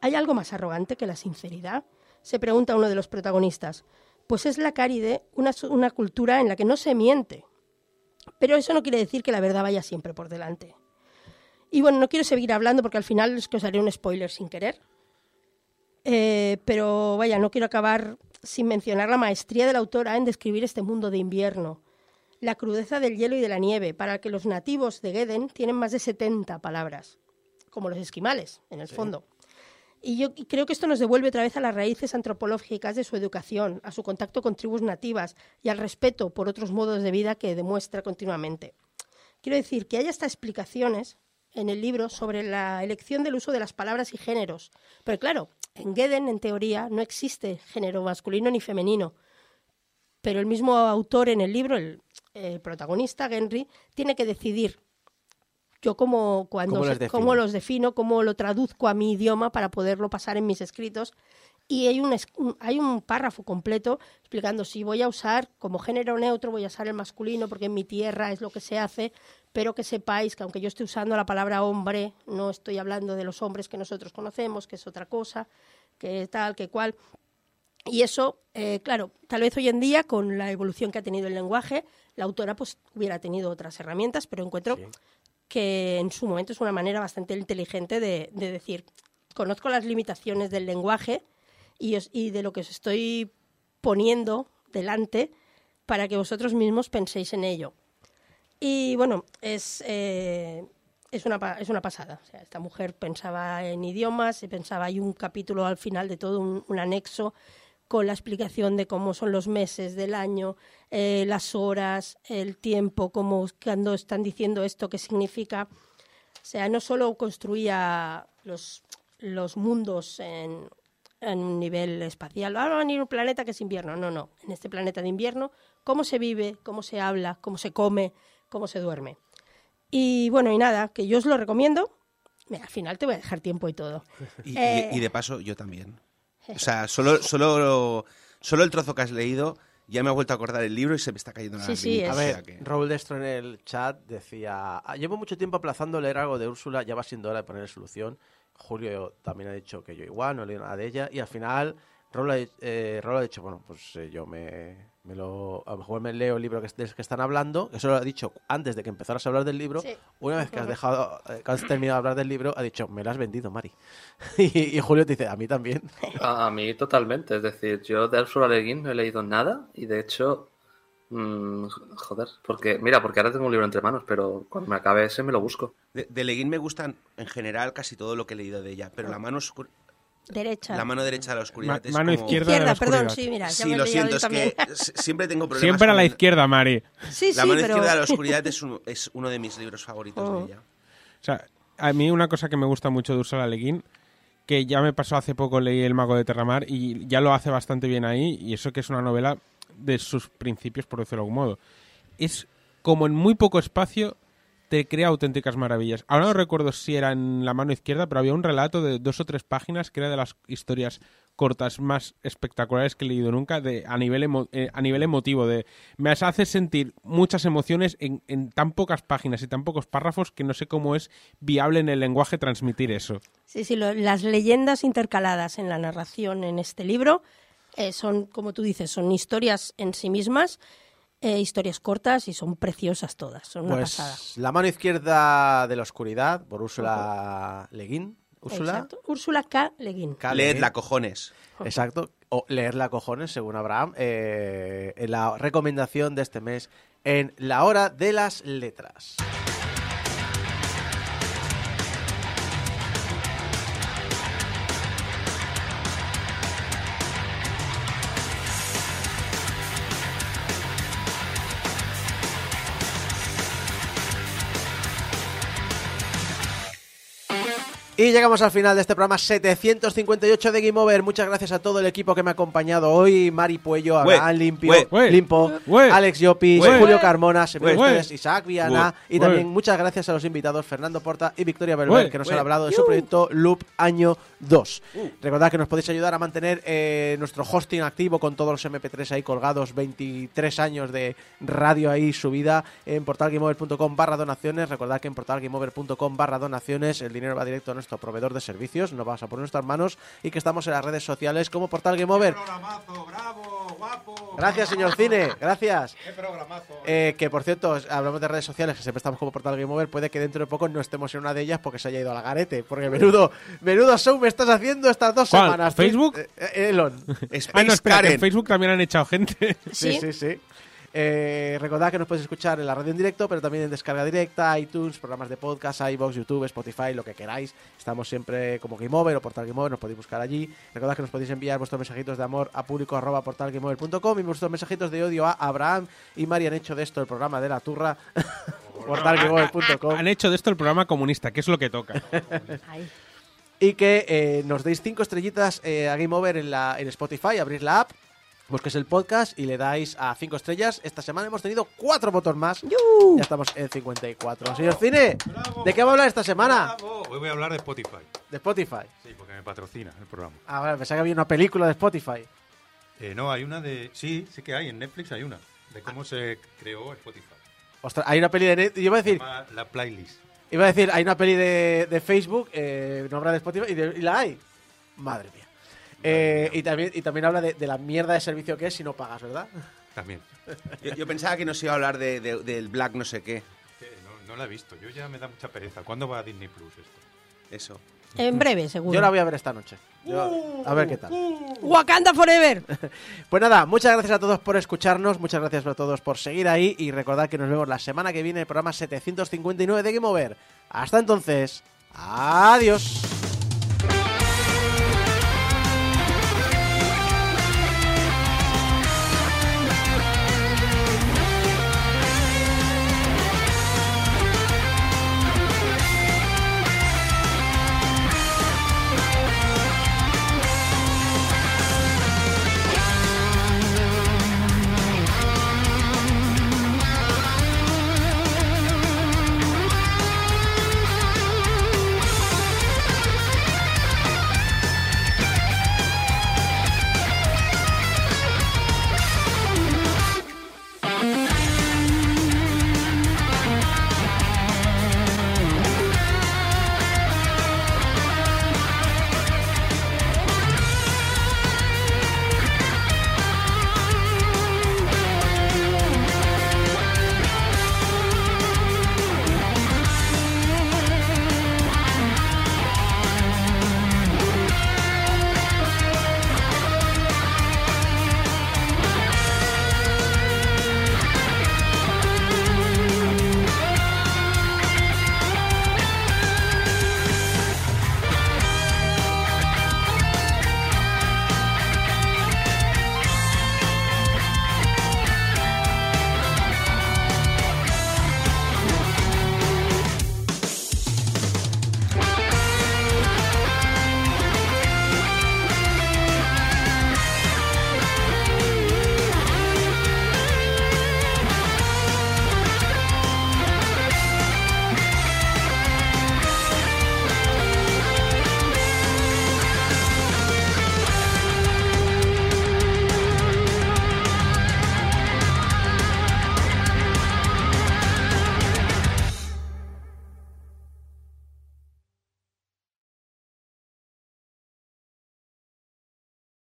¿Hay algo más arrogante que la sinceridad? Se pregunta uno de los protagonistas. Pues es la Cáride, una, una cultura en la que no se miente. Pero eso no quiere decir que la verdad vaya siempre por delante. Y bueno, no quiero seguir hablando porque al final es que os haré un spoiler sin querer. Eh, pero vaya, no quiero acabar sin mencionar la maestría de la autora en describir este mundo de invierno, la crudeza del hielo y de la nieve, para que los nativos de Geden tienen más de 70 palabras, como los esquimales, en el fondo. Y yo creo que esto nos devuelve otra vez a las raíces antropológicas de su educación, a su contacto con tribus nativas y al respeto por otros modos de vida que demuestra continuamente. Quiero decir que hay hasta explicaciones en el libro sobre la elección del uso de las palabras y géneros. Pero claro, en Geden, en teoría, no existe género masculino ni femenino. Pero el mismo autor en el libro, el, el protagonista, Henry, tiene que decidir yo cómo, cuando ¿Cómo se- les defino? cómo los defino, cómo lo traduzco a mi idioma para poderlo pasar en mis escritos. Y hay un, hay un párrafo completo explicando si voy a usar como género neutro, voy a usar el masculino porque en mi tierra es lo que se hace, pero que sepáis que aunque yo esté usando la palabra hombre, no estoy hablando de los hombres que nosotros conocemos, que es otra cosa, que tal, que cual. Y eso, eh, claro, tal vez hoy en día, con la evolución que ha tenido el lenguaje, la autora pues hubiera tenido otras herramientas, pero encuentro que en su momento es una manera bastante inteligente de, de decir, conozco las limitaciones del lenguaje y, os- y de lo que os estoy poniendo delante para que vosotros mismos penséis en ello. Y bueno, es, eh, es, una, es una pasada. Esta mujer pensaba en idiomas, pensaba, hay un capítulo al final de todo, un anexo con la explicación de cómo son los meses del año, eh, las horas, el tiempo, cómo cuando están diciendo esto, qué significa. O sea, no solo construía los, los mundos en, en un nivel espacial, ah, va a venir un planeta que es invierno. No, no. En este planeta de invierno, cómo se vive, cómo se habla, cómo se come, cómo se duerme. Y bueno, y nada, que yo os lo recomiendo. Mira, al final te voy a dejar tiempo y todo. Y, y- Eh. y de paso, yo también. O sea, solo, solo, Solo el trozo que has leído ya me ha vuelto a acordar el libro y se me está cayendo la Sí, sí, A ver, que- Raúl Destro en el chat decía, "Ah, llevo mucho tiempo aplazando leer algo de Úrsula, ya va siendo hora de poner solución. Julio también ha dicho que yo igual, no he leído nada de ella. Y al final, Raúl ha, eh, Raúl ha dicho, bueno, pues eh, yo me, me lo... A lo mejor me leo el libro que, del que están hablando, eso lo ha dicho antes de que empezaras a hablar del libro. Sí. Una vez que has dejado, eh, que has terminado de hablar del libro, ha dicho, me lo has vendido, Mari. y, y Julio te dice, a mí también. A, a mí totalmente, es decir, yo de Ursula Le Guin no he leído nada y de hecho, mm, joder, porque mira, porque ahora tengo un libro entre manos, pero cuando me acabe ese me lo busco. De, de Le Guin me gustan en general casi todo lo que he leído de ella, pero la mano oscura- Derecha. la mano derecha de la oscuridad Ma- es mano como- izquierda. de la perdón, oscuridad. sí, mira, ya Sí, me lo siento, es que siempre tengo problemas. Siempre a la izquierda, Mari. Sí, La sí, mano pero... izquierda de la oscuridad es, un- es uno de mis libros favoritos Oh. de ella. O sea, a mí una cosa que me gusta mucho de Ursula Le Guin, que ya me pasó hace poco, leí El Mago de Terramar y ya lo hace bastante bien ahí, y eso que es una novela de sus principios, por decirlo de algún modo. Es como en muy poco espacio te crea auténticas maravillas. Ahora no recuerdo si era en la mano izquierda, pero había un relato de dos o tres páginas que era de las historias cortas más espectaculares que he leído nunca de, a, nivel emo- eh, a nivel emotivo. De, me hace sentir muchas emociones en, tan pocas páginas y tan pocos párrafos que no sé cómo es viable en el lenguaje transmitir eso. Sí, sí, las leyendas intercaladas en la narración en este libro eh, son, como tú dices, son historias en sí mismas, eh, historias cortas y son preciosas todas, son una pasada. Pues La mano izquierda de la oscuridad, por Úrsula Le Guin. Úrsula. Exacto. Úrsula K. Le Guin. K. Le Guin. Leedla, cojones. Exacto. O leerla cojones, según Abraham, eh, en la recomendación de este mes en la hora de las letras. Y llegamos al final de este programa 758 de Game Over. Muchas gracias a todo el equipo que me ha acompañado hoy. Mari Puello, Abraham Limpio, Limpo, Alex Llopis, Julio Carmona, ustedes, Isaac Viana. Y también muchas gracias a los invitados Fernando Porta y Victoria Berber que nos han hablado de su proyecto Loop Año 2. Recordad que nos podéis ayudar a mantener eh, nuestro hosting activo con todos los MP3 ahí colgados, 23 años de radio ahí subida en portalgameover.com barra donaciones. Recordad que en portalgameover.com barra donaciones el dinero va directo a nuestro proveedor de servicios, no vas a por nuestras manos y que estamos en las redes sociales como Portal Game Over. Gracias, señor Cine, gracias. Eh, que por cierto, hablamos de redes sociales que siempre estamos como Portal Game Over. Puede que dentro de poco no estemos en una de ellas porque se haya ido a la garete. Porque menudo, menudo show me estás haciendo estas dos ¿Cuál? semanas. ¿Facebook? Eh, eh, Elon. Space Ah, no, espera, que Karen. en Facebook también han echado gente. Sí, Sí. sí, sí. Eh, recordad que nos podéis escuchar en la radio en directo, pero también en descarga directa, iTunes, programas de podcast, iBox, YouTube, Spotify, lo que queráis. Estamos siempre como Game Over o Portal Game Over, nos podéis buscar allí. Recordad que nos podéis enviar vuestros mensajitos de amor a público arroba portalgameover.com y vuestros mensajitos de odio a Abraham y Mari han hecho de esto el programa de la turra portalgameover.com Han hecho de esto el programa comunista, que es lo que toca. Y que eh, nos deis cinco estrellitas eh, a Game Over en, la, en Spotify, abrís la app, busquéis el podcast y le dais a cinco estrellas. Esta semana hemos tenido cuatro votos más. ¡Yu! Ya estamos en 54. Señor Cine, ¿de qué va a hablar esta semana? Hoy voy a hablar de Spotify. De Spotify. Sí, porque me patrocina el programa. Ah, vale, pensaba que había una película de Spotify. Eh, no, hay una de. Sí, sí que hay. En Netflix hay una. De cómo se creó Spotify. Ostras, hay una peli de... Net- Yo iba a Se decir, llama La Playlist. iba a decir hay una peli de, de Facebook, eh, no habla de Spotify, y, de- y la hay. Madre mía. Eh, y, también, y también habla de, de la mierda de servicio que es si no pagas, ¿verdad? También. Yo, yo pensaba que nos iba a hablar de, de- del Black no sé qué. No, no la he visto. Yo ya me da mucha pereza. ¿Cuándo va a Disney Plus esto? Eso. En breve, seguro. Yo la voy a ver esta noche. Yo- a ver qué tal. Wakanda Forever. Pues nada, muchas gracias a todos por escucharnos, muchas gracias a todos por seguir ahí y recordad que nos vemos la semana que viene en el programa 759 de Game Over. Hasta entonces, adiós.